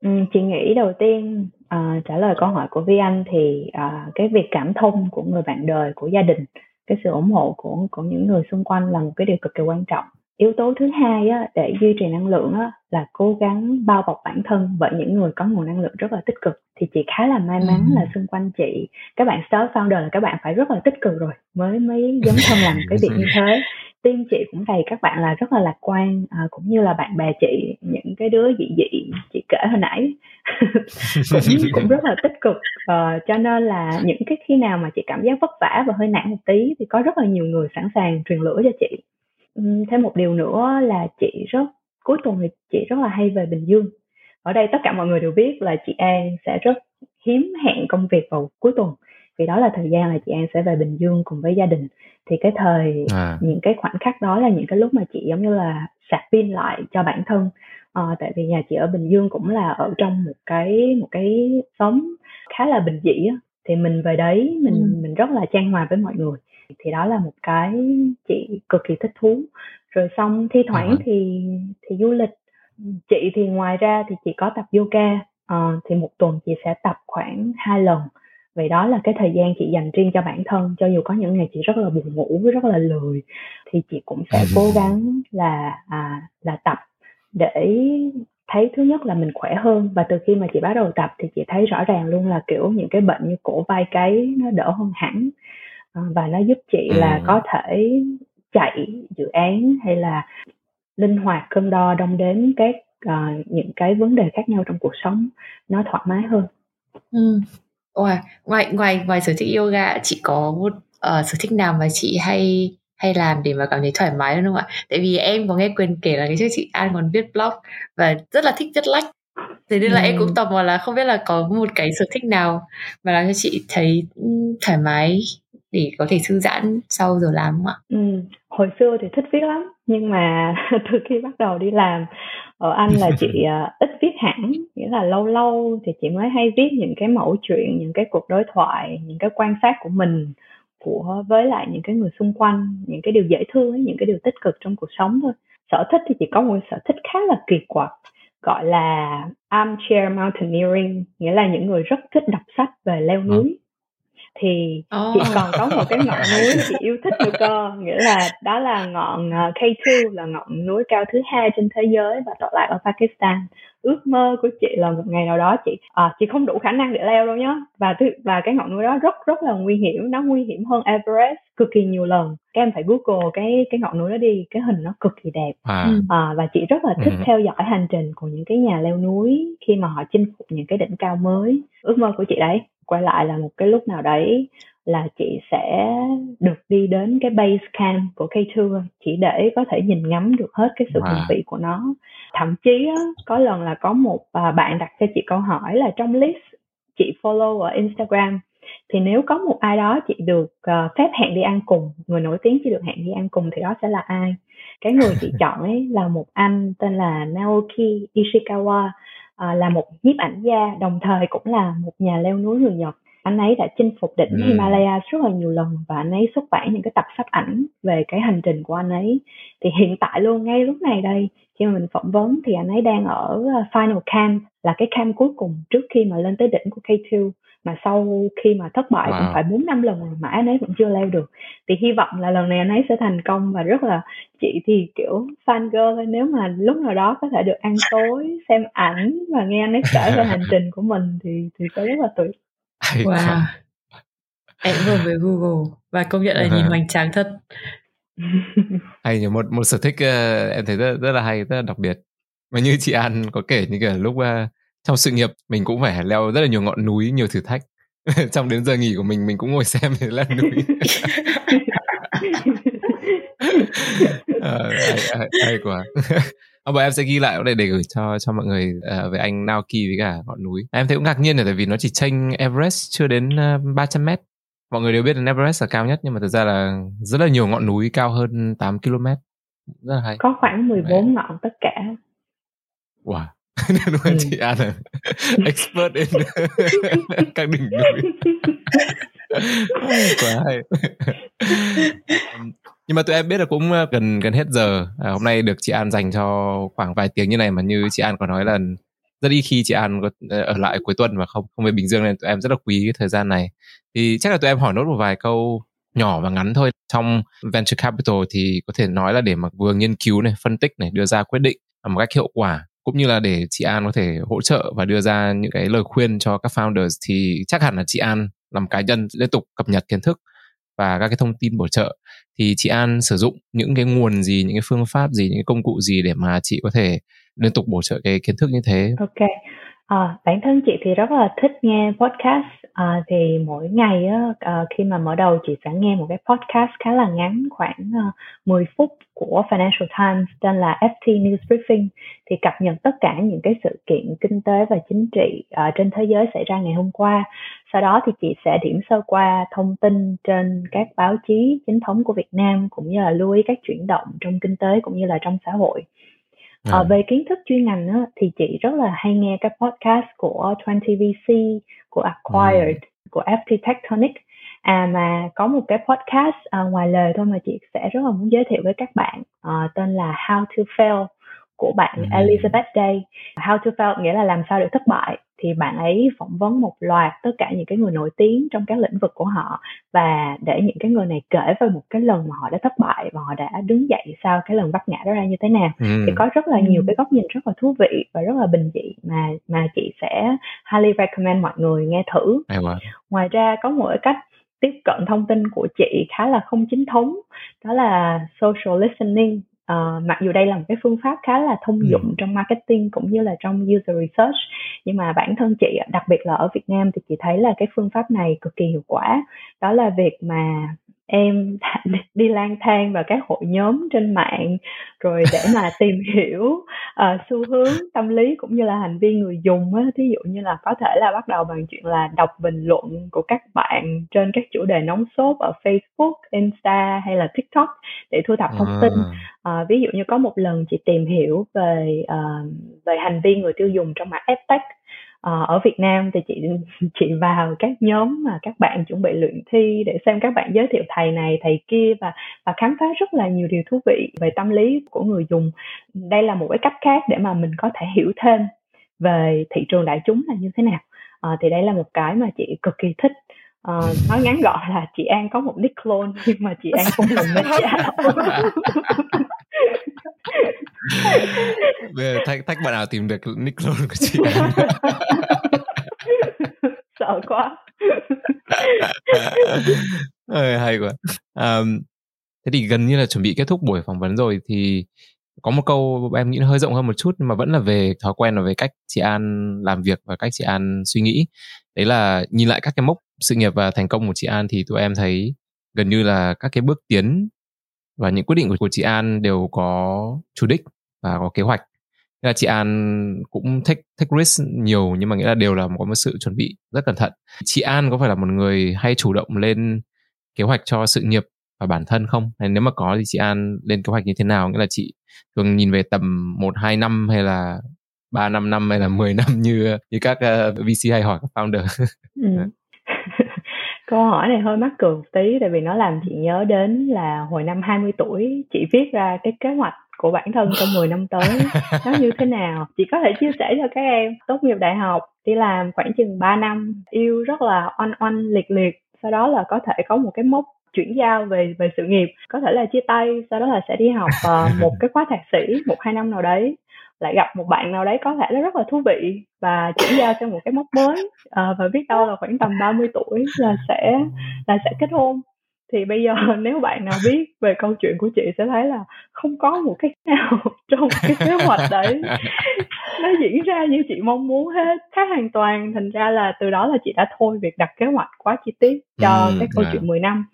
A: Ừ, chị nghĩ đầu tiên uh, trả lời câu hỏi của Vi Anh thì uh, cái việc cảm thông của người bạn đời của gia đình cái sự ủng hộ của của những người xung quanh là một cái điều cực kỳ quan trọng. Yếu tố thứ hai á, để duy trì năng lượng á, là cố gắng bao bọc bản thân bởi những người có nguồn năng lượng rất là tích cực. Thì chị khá là may mắn ừ. là xung quanh chị các bạn start founder là các bạn phải rất là tích cực rồi mới mới dấn thân làm cái việc như thế team chị cũng đầy các bạn là rất là lạc quan à, cũng như là bạn bè chị những cái đứa dị dị chị kể hồi nãy. Cũng cũng rất là tích cực. À, cho nên là những cái khi nào mà chị cảm giác vất vả và hơi nản một tí thì có rất là nhiều người sẵn sàng truyền lửa cho chị. Thêm một điều nữa là chị rất cuối tuần thì chị rất là hay về bình dương. Ở đây tất cả mọi người đều biết là chị an sẽ rất hiếm hẹn công việc vào cuối tuần vì đó là thời gian là chị An sẽ về Bình Dương cùng với gia đình. Thì cái thời à. những cái khoảnh khắc đó là những cái lúc mà chị giống như là sạc pin lại cho bản thân. À, tại vì nhà chị ở Bình Dương cũng là ở trong một cái một cái xóm khá là bình dị á. Thì mình về đấy mình ừ. mình rất là trang hòa với mọi người. Thì đó là một cái chị cực kỳ thích thú. Rồi xong thi thoảng à. thì thì du lịch. Chị thì ngoài ra thì chị có tập yoga. Uh, thì một tuần chị sẽ tập khoảng hai lần vậy đó là cái thời gian chị dành riêng cho bản thân cho dù có những ngày chị rất là buồn ngủ rất là lười thì chị cũng sẽ cố gắng là à, là tập để thấy thứ nhất là mình khỏe hơn và từ khi mà chị bắt đầu tập thì chị thấy rõ ràng luôn là kiểu những cái bệnh như cổ vai gáy nó đỡ hơn hẳn à, và nó giúp chị là có thể chạy dự án hay là linh hoạt cân đo đong đếm các uh, những cái vấn đề khác nhau trong cuộc sống nó thoải mái hơn.
D: Ừ. Wow. ngoài ngoài ngoài sở thích yoga chị có một uh, sở thích nào mà chị hay hay làm để mà cảm thấy thoải mái hơn không ạ? Tại vì em có nghe quyền kể là cái trước chị An còn viết blog và rất là thích viết lách. Thế nên là ừ. em cũng tò mò là không biết là có một cái sở thích nào mà làm cho chị thấy thoải mái để có thể thư giãn sau giờ làm không ạ?
A: Ừ. Hồi xưa thì thích viết lắm nhưng mà từ khi bắt đầu đi làm ở anh là chị uh, ít viết hẳn nghĩa là lâu lâu thì chị mới hay viết những cái mẫu chuyện những cái cuộc đối thoại những cái quan sát của mình của với lại những cái người xung quanh những cái điều dễ thương những cái điều tích cực trong cuộc sống thôi sở thích thì chị có một sở thích khá là kỳ quặc gọi là armchair mountaineering nghĩa là những người rất thích đọc sách về leo ờ. núi thì oh. chị còn có một cái ngọn núi chị yêu thích nữa cơ nghĩa là đó là ngọn ờ, K2 là ngọn núi cao thứ hai trên thế giới và tọa lạc ở Pakistan ước mơ của chị là một ngày nào đó chị à, chị không đủ khả năng để leo đâu nhá. Và thứ và cái ngọn núi đó rất rất là nguy hiểm nó nguy hiểm hơn Everest cực kỳ nhiều lần. Các em phải google cái cái ngọn núi đó đi cái hình nó cực kỳ đẹp. À. À, và chị rất là thích ừ. theo dõi hành trình của những cái nhà leo núi khi mà họ chinh phục những cái đỉnh cao mới. Ước mơ của chị đấy quay lại là một cái lúc nào đấy là chị sẽ được đi đến cái base camp của K2 chỉ để có thể nhìn ngắm được hết cái sự wow. vị của nó. Thậm chí á, có lần là có một à, bạn đặt cho chị câu hỏi là trong list chị follow ở Instagram thì nếu có một ai đó chị được uh, phép hẹn đi ăn cùng người nổi tiếng chỉ được hẹn đi ăn cùng thì đó sẽ là ai? Cái người chị chọn ấy là một anh tên là Naoki Ishikawa uh, là một nhiếp ảnh gia đồng thời cũng là một nhà leo núi người Nhật anh ấy đã chinh phục đỉnh ừ. Himalaya rất là nhiều lần và anh ấy xuất bản những cái tập sách ảnh về cái hành trình của anh ấy. Thì hiện tại luôn ngay lúc này đây khi mà mình phỏng vấn thì anh ấy đang ở ờ, final camp là cái camp cuối cùng trước khi mà lên tới đỉnh của K2 mà sau khi mà thất bại wow. cũng phải bốn năm lần mà anh ấy vẫn chưa leo được. Thì hy vọng là lần này anh ấy sẽ thành công và rất là chị thì kiểu fan girl nếu mà lúc nào đó có thể được ăn tối xem ảnh và nghe anh ấy kể về hành trình của mình thì thì sẽ rất là tuyệt
D: wow. em vừa về google và công nhận là nhìn hoành tráng thật.
E: Hay nhỉ một một sở thích uh, em thấy rất rất là hay rất là đặc biệt. Mà như chị An có kể như kiểu lúc uh, trong sự nghiệp mình cũng phải leo rất là nhiều ngọn núi nhiều thử thách. Trong đến giờ nghỉ của mình mình cũng ngồi xem để lên núi. À, hay, hay, hay quá à, bọn em sẽ ghi lại để để gửi cho cho mọi người uh, về anh Naoki với cả ngọn núi. Em thấy cũng ngạc nhiên là tại vì nó chỉ tranh Everest chưa đến uh, 300 mét. Mọi người đều biết là Everest là cao nhất nhưng mà thực ra là rất là nhiều ngọn núi cao hơn 8 km rất là hay.
A: Có khoảng 14 Đấy. ngọn tất cả.
E: Wow. Nên ừ. chị An là expert in các đỉnh núi. Quá hay nhưng mà tụi em biết là cũng ờ, gần gần hết giờ. À, hôm nay được chị An dành cho khoảng vài tiếng như này mà như chị An có nói là rất ít khi chị An có ờ, ở lại cuối tuần và không không về Bình Dương nên tụi em rất là quý cái thời gian này. Thì chắc là tụi em hỏi nốt một vài câu nhỏ và ngắn thôi. Trong venture capital thì có thể nói là để mà vừa nghiên cứu này phân tích này đưa ra quyết định một cách hiệu quả cũng như là để chị An có thể hỗ trợ và đưa ra những cái lời khuyên cho các founders thì chắc hẳn là chị An làm cá nhân liên tục cập nhật kiến thức và các cái thông tin bổ trợ thì chị An sử dụng những cái nguồn gì, những cái phương pháp gì, những cái công cụ gì để mà chị có thể liên tục bổ trợ cái kiến thức như thế?
A: Ok à, bản thân chị thì rất là thích nghe podcast. À, thì mỗi ngày á, à, khi mà mở đầu chị sẽ nghe một cái podcast khá là ngắn khoảng à, 10 phút của Financial Times tên là FT News Briefing. Thì cập nhật tất cả những cái sự kiện kinh tế và chính trị à, trên thế giới xảy ra ngày hôm qua. Sau đó thì chị sẽ điểm sơ qua thông tin trên các báo chí chính thống của Việt Nam cũng như là lưu ý các chuyển động trong kinh tế cũng như là trong xã hội. À. về kiến thức chuyên ngành á, thì chị rất là hay nghe các podcast của 20VC, của Acquired, ừ. của FT Tectonic. À mà có một cái podcast à, ngoài lời thôi mà chị sẽ rất là muốn giới thiệu với các bạn à, tên là How to Fail của bạn ừ. Elizabeth Day. How to Fail nghĩa là làm sao để thất bại thì bạn ấy phỏng vấn một loạt tất cả những cái người nổi tiếng trong các lĩnh vực của họ và để những cái người này kể về một cái lần mà họ đã thất bại và họ đã đứng dậy sau cái lần bắt ngã đó ra như thế nào. Ừ. thì có rất là nhiều cái góc nhìn rất là thú vị và rất là bình dị mà mà chị sẽ highly recommend mọi người nghe thử. Ngoài ra có một cái cách tiếp cận thông tin của chị khá là không chính thống đó là social listening Uh, mặc dù đây là một cái phương pháp khá là thông ừ. dụng ừ. trong marketing cũng như là trong user research nhưng mà bản thân chị đặc biệt là ở Việt Nam thì chị thấy là cái phương pháp này cực kỳ hiệu quả đó là việc mà em đi lang thang vào các hội nhóm trên mạng rồi để mà tìm hiểu uh, xu hướng tâm lý cũng như là hành vi người dùng á. Thí dụ như là có thể là bắt đầu bằng chuyện là đọc bình luận của các bạn trên các chủ đề nóng sốt ở Facebook, Insta hay là TikTok để thu thập thông tin. Uh, ví dụ như có một lần chị tìm hiểu về uh, về hành vi người tiêu dùng trong mảng edtech uh, ở Việt Nam thì chị chị vào các nhóm mà các bạn chuẩn bị luyện thi để xem các bạn giới thiệu thầy này thầy kia và và khám phá rất là nhiều điều thú vị về tâm lý của người dùng. Đây là một cái cách khác để mà mình có thể hiểu thêm về thị trường đại chúng là như thế nào. Uh, thì đây là một cái mà chị cực kỳ thích. Uh, nói ngắn gọn là chị An có một nick clone nhưng mà chị An không dùng nick
E: bây giờ thách thách bạn nào tìm được nick clone của chị An?
A: Sợ quá.
E: Ơi, hay quá. Um, thế thì gần như là chuẩn bị kết thúc buổi phỏng vấn rồi thì có một câu em nghĩ nó hơi rộng hơn một chút nhưng mà vẫn là về thói quen và về cách chị An làm việc và cách chị An suy nghĩ. Đấy là nhìn lại các cái mốc sự nghiệp và thành công của chị An thì tụi em thấy gần như là các cái bước tiến và những quyết định của, của chị An đều có chủ đích và có kế hoạch. Nghĩa là chị An cũng take take risk nhiều nhưng mà nghĩa là đều là có một sự chuẩn bị rất cẩn thận. Chị An có phải là một người hay chủ động lên kế hoạch cho sự nghiệp và bản thân không? Hay nếu mà có thì chị An lên kế hoạch như thế nào? Nghĩa là chị thường nhìn về tầm một hai năm hay là ba năm năm hay là 10 năm như như các ờ, uh, VC hay hỏi các founder? Ừ.
A: Câu hỏi này hơi mắc cười một tí tại vì nó làm chị nhớ đến là hồi năm 20 tuổi chị viết ra cái kế hoạch của bản thân trong 10 năm tới. Nó như thế nào? Chị có thể chia sẻ cho các em. Tốt nghiệp đại học đi làm khoảng chừng 3 năm yêu rất là oanh oanh liệt liệt. Sau đó là có thể có một cái mốc chuyển giao về về sự nghiệp. Có thể là chia tay sau đó là sẽ đi học uh, một cái khóa thạc sĩ một hai năm nào đấy lại gặp một bạn nào đấy có thể nó rất là thú vị và chuyển giao sang một cái mốc mới uh, và biết đâu là khoảng tầm 30 tuổi là sẽ là sẽ kết hôn. Thì bây giờ nếu bạn nào biết về câu chuyện của chị sẽ thấy là không có một cái nào trong cái kế hoạch đấy. Nó diễn ra như chị mong muốn hết khác hoàn toàn. Thành ra là từ đó là chị đã thôi việc đặt kế hoạch quá chi tiết cho ừ, cái câu à. chuyện 10 năm.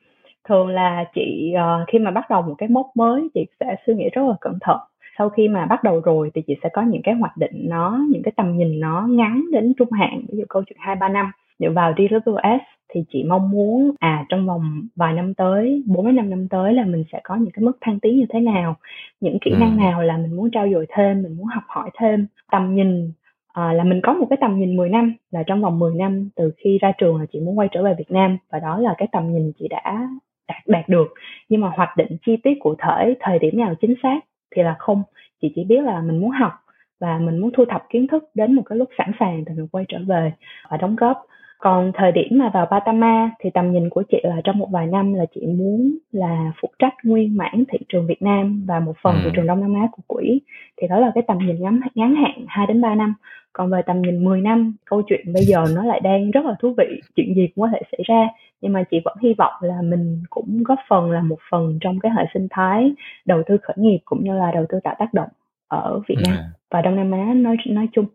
A: Thường là chị uh, khi mà bắt đầu một cái mốc mới chị sẽ suy nghĩ rất là cẩn thận sau khi mà bắt đầu rồi thì chị sẽ có những cái hoạch định nó những cái tầm nhìn nó ngắn đến trung hạn ví dụ câu chuyện hai ba năm. Dựa vào DWS thì chị mong muốn à trong vòng vài năm tới bốn đến năm năm tới là mình sẽ có những cái mức thăng tiến như thế nào những kỹ năng ừ. nào là mình muốn trao dồi thêm mình muốn học hỏi thêm. Tầm nhìn à, là mình có một cái tầm nhìn 10 năm là trong vòng 10 năm từ khi ra trường là chị muốn quay trở về Việt Nam và đó là cái tầm nhìn chị đã đạt đạt được. Nhưng mà hoạch định chi tiết cụ thể thời điểm nào chính xác thì là không. Chị chỉ biết là mình muốn học và mình muốn thu thập kiến thức đến một cái lúc sẵn sàng thì mình quay trở về và đóng góp còn thời điểm mà vào Batama thì tầm nhìn của chị là trong một vài năm là chị muốn là phụ trách nguyên mảng thị trường Việt Nam và một phần ừ. thị trường Đông Nam Á của quỹ. Thì đó là cái tầm nhìn ngắn ngắn hạn 2 đến 3 năm. Còn về tầm nhìn 10 năm câu chuyện bây giờ nó lại đang rất là thú vị. Chuyện gì cũng có thể xảy ra. Nhưng mà chị vẫn hy vọng là mình cũng góp phần là một phần trong cái hệ sinh thái đầu tư khởi nghiệp cũng như là đầu tư tạo tác động ở Việt Nam ừ. và Đông Nam Á nói nói chung.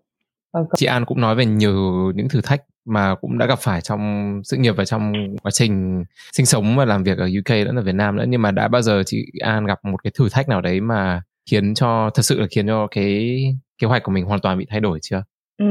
E: Chị An cũng nói về nhiều những thử thách mà cũng đã gặp phải trong sự nghiệp và trong quá trình sinh sống và làm việc ở UK lẫn ở Việt Nam nữa nhưng mà đã bao giờ chị An gặp một cái thử thách nào đấy mà khiến cho thật sự là khiến cho cái kế hoạch của mình hoàn toàn bị thay đổi chưa?
A: Ừ.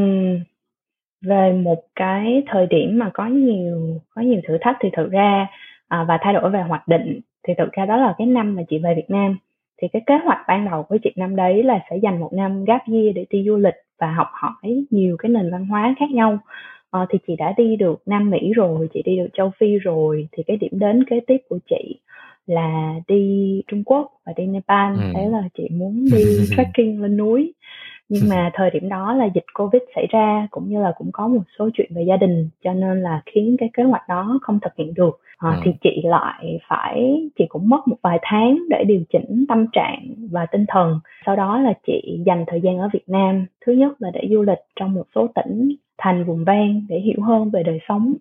A: Về một cái thời điểm mà có nhiều có nhiều thử thách thì thực ra à, và thay đổi về hoạch định thì thực ra đó là cái năm mà chị về Việt Nam thì cái kế hoạch ban đầu của chị năm đấy là sẽ dành một năm gap year để đi du lịch và học hỏi nhiều cái nền văn hóa khác nhau ờ, thì chị đã đi được Nam Mỹ rồi chị đi được châu Phi rồi. Thì cái điểm đến kế tiếp của chị là đi Trung Quốc và đi Nepal. Ừ. thế là chị muốn đi trekking lên núi. Nhưng mà thời điểm đó là dịch covid xảy ra cũng như là cũng có một số chuyện về gia đình cho nên là khiến cái kế hoạch đó không thực hiện được. À, ừ. thì chị lại phải chị cũng mất một vài tháng để điều chỉnh tâm trạng và tinh thần. Sau đó là chị dành thời gian ở việt nam. Thứ nhất là để du lịch trong một số tỉnh thành vùng ven để hiểu hơn về đời sống.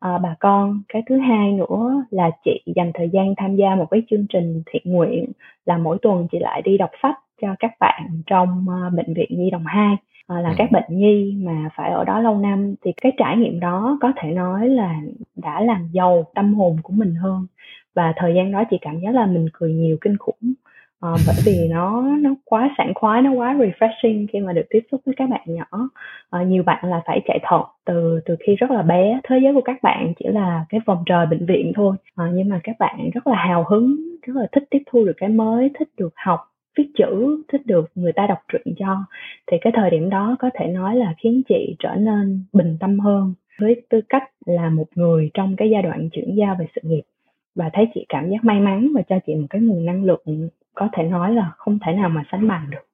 A: À, bà con cái thứ hai nữa là chị dành thời gian tham gia một cái chương trình thiện nguyện là mỗi tuần chị lại đi đọc sách cho các bạn trong uh, bệnh viện nhi đồng 2 uh, là ừ. các bệnh nhi mà phải ở đó lâu năm thì cái trải nghiệm đó có thể nói là đã làm giàu tâm hồn của mình hơn. Và thời gian đó chị cảm giác là mình cười nhiều kinh khủng uh, bởi vì nó nó quá sảng khoái nó quá refreshing khi mà được tiếp xúc với các bạn nhỏ. Uh, nhiều bạn là phải chạy thận từ từ khi rất là bé. Thế giới của các bạn chỉ là cái vòng trời bệnh viện thôi. Uh, nhưng mà các bạn rất là hào hứng rất là thích tiếp thu được cái mới thích được học viết chữ thích được người ta đọc truyện cho. Thì cái thời điểm đó có thể nói là khiến chị trở nên bình tâm hơn với tư cách là một người trong cái giai đoạn chuyển giao về sự nghiệp. Và thấy chị cảm giác may mắn và cho chị một cái nguồn năng lượng có thể nói là không thể nào mà sánh bằng được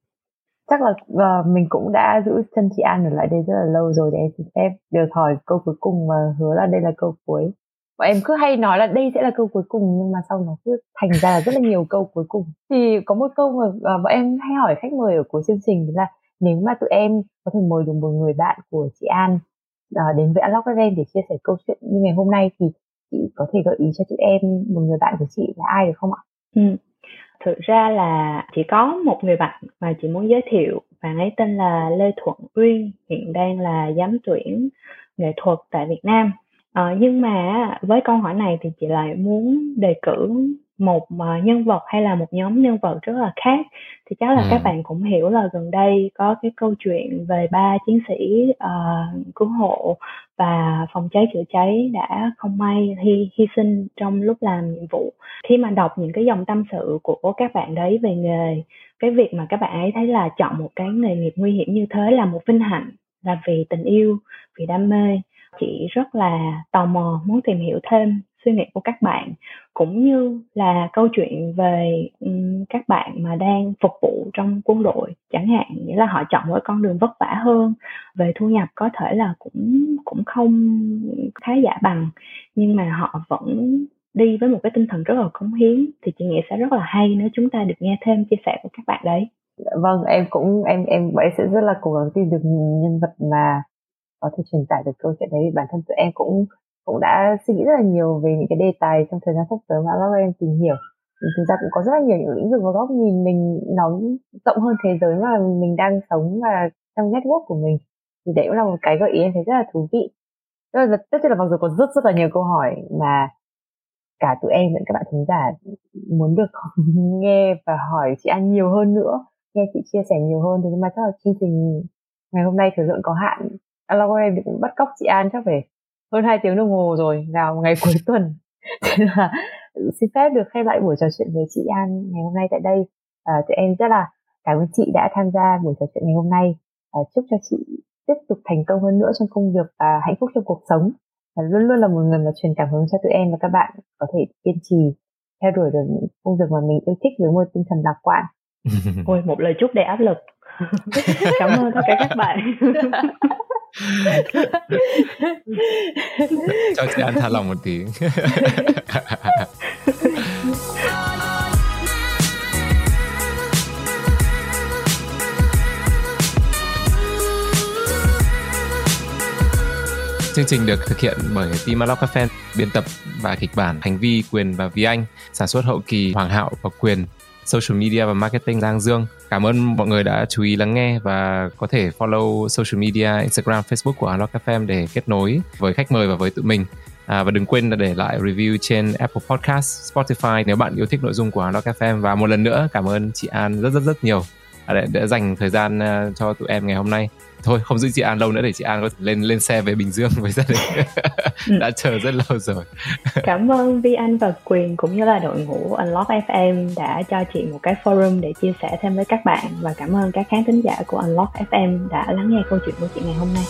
F: chắc là uh, mình cũng đã giữ chân chị An ở lại đây rất là lâu rồi để em xin phép được hỏi câu cuối cùng và hứa là đây là câu cuối bọn em cứ hay nói là đây sẽ là câu cuối cùng nhưng mà sau nó cứ thành ra là rất là nhiều câu cuối cùng thì có một câu mà uh, bọn em hay hỏi khách mời ở cuối chương trình là nếu mà tụi em có thể mời được một người bạn của chị An uh, đến với Unlock FM để chia sẻ câu chuyện như ngày hôm nay thì chị có thể gợi ý cho tụi em một người bạn của chị là ai được không ạ?
A: Ừ. Thực ra là chỉ có một người bạn mà chị muốn giới thiệu bạn ấy tên là Lê Thuận Uyên hiện đang là giám tuyển nghệ thuật tại Việt Nam. Ờ, nhưng mà với câu hỏi này thì chị lại muốn đề cử một, ờ, nhân vật hay là một nhóm nhân vật rất là khác. Thì chắc là các ừ. bạn cũng hiểu là gần đây có cái câu chuyện về ba chiến sĩ, ờ, cứu hộ và phòng cháy chữa cháy đã không may hy hy sinh trong lúc làm nhiệm vụ. Khi mà đọc những cái dòng tâm sự của các bạn đấy về nghề, cái việc mà các bạn ấy thấy là chọn một cái nghề nghiệp nguy hiểm như thế là một vinh hạnh, là vì tình yêu, vì đam mê chị rất là tò mò muốn tìm hiểu thêm suy nghĩ của các bạn cũng như là câu chuyện về um, các bạn mà đang phục vụ trong quân đội chẳng hạn nghĩa là họ chọn một con đường vất vả hơn về thu nhập có thể là cũng cũng không khá giả bằng nhưng mà họ vẫn đi với một cái tinh thần rất là cống hiến thì chị nghĩ sẽ rất là hay nếu chúng ta được nghe thêm chia sẻ của các bạn đấy.
D: Dạ vâng em cũng em em vậy em sẽ rất là cố gắng tìm được nhân vật mà có thể truyền tải được câu chuyện đấy. Bản thân tụi em cũng cũng đã suy nghĩ rất là nhiều về những cái đề tài trong thời gian sắp tới mà các em tìm hiểu. Chúng ta cũng có rất là nhiều những lĩnh vực và góc nhìn mình nó rộng hơn thế giới mà mình đang sống và trong network của mình. Thì đấy cũng là một cái gợi ý em thấy rất là thú vị. Rất là, tất nhiên là mặc dù có rất rất là nhiều câu hỏi mà cả tụi em lẫn các bạn thính giả muốn được nghe và hỏi chị An nhiều hơn nữa, nghe chị chia sẻ nhiều hơn. Thì nhưng mà chắc là chương trình ngày hôm nay thời lượng có hạn. Alo em cũng bắt cóc chị An chắc phải hơn 2 tiếng đồng hồ rồi vào ngày cuối tuần. Thế là ừ, xin phép được khai lại buổi trò chuyện với chị An ngày hôm nay tại đây. À, tụi em rất là cảm ơn chị đã tham gia buổi trò chuyện ngày hôm nay. À, chúc cho chị tiếp tục thành công hơn nữa trong công việc và hạnh phúc trong cuộc sống. Và luôn luôn là một người mà truyền cảm hứng cho tụi em và các bạn có thể kiên trì theo đuổi được những công việc mà mình yêu thích với một tinh thần lạc quan
A: ôi một lời chúc đầy áp lực. Cảm ơn tất cả các bạn.
E: Cho chị ăn thả lòng một tí Chương trình được thực hiện bởi team Alok FM, biên tập và kịch bản Hành Vi, Quyền và Vi Anh, sản xuất hậu kỳ Hoàng Hạo và Quyền, social media và marketing Giang Dương. Cảm ơn mọi người đã chú ý lắng nghe và có thể follow social media, Instagram, Facebook của Unlock FM để kết nối với khách mời và với tụi mình. À, và đừng quên là để lại review trên Apple Podcast, Spotify nếu bạn yêu thích nội dung của Unlock FM. Và một lần nữa cảm ơn chị An rất rất rất nhiều đã, đã dành thời gian à, cho tụi em ngày hôm nay thôi không giữ chị An lâu nữa để chị An có thể lên lên xe về Bình Dương với gia đình. Đã chờ rất lâu rồi.
A: Cảm ơn Vi Anh và Quyền cũng như là đội ngũ Unlock FM đã cho chị một cái forum để chia sẻ thêm với các bạn. Và cảm ơn các khán thính giả của Unlock FM đã lắng nghe câu chuyện của chị ngày hôm nay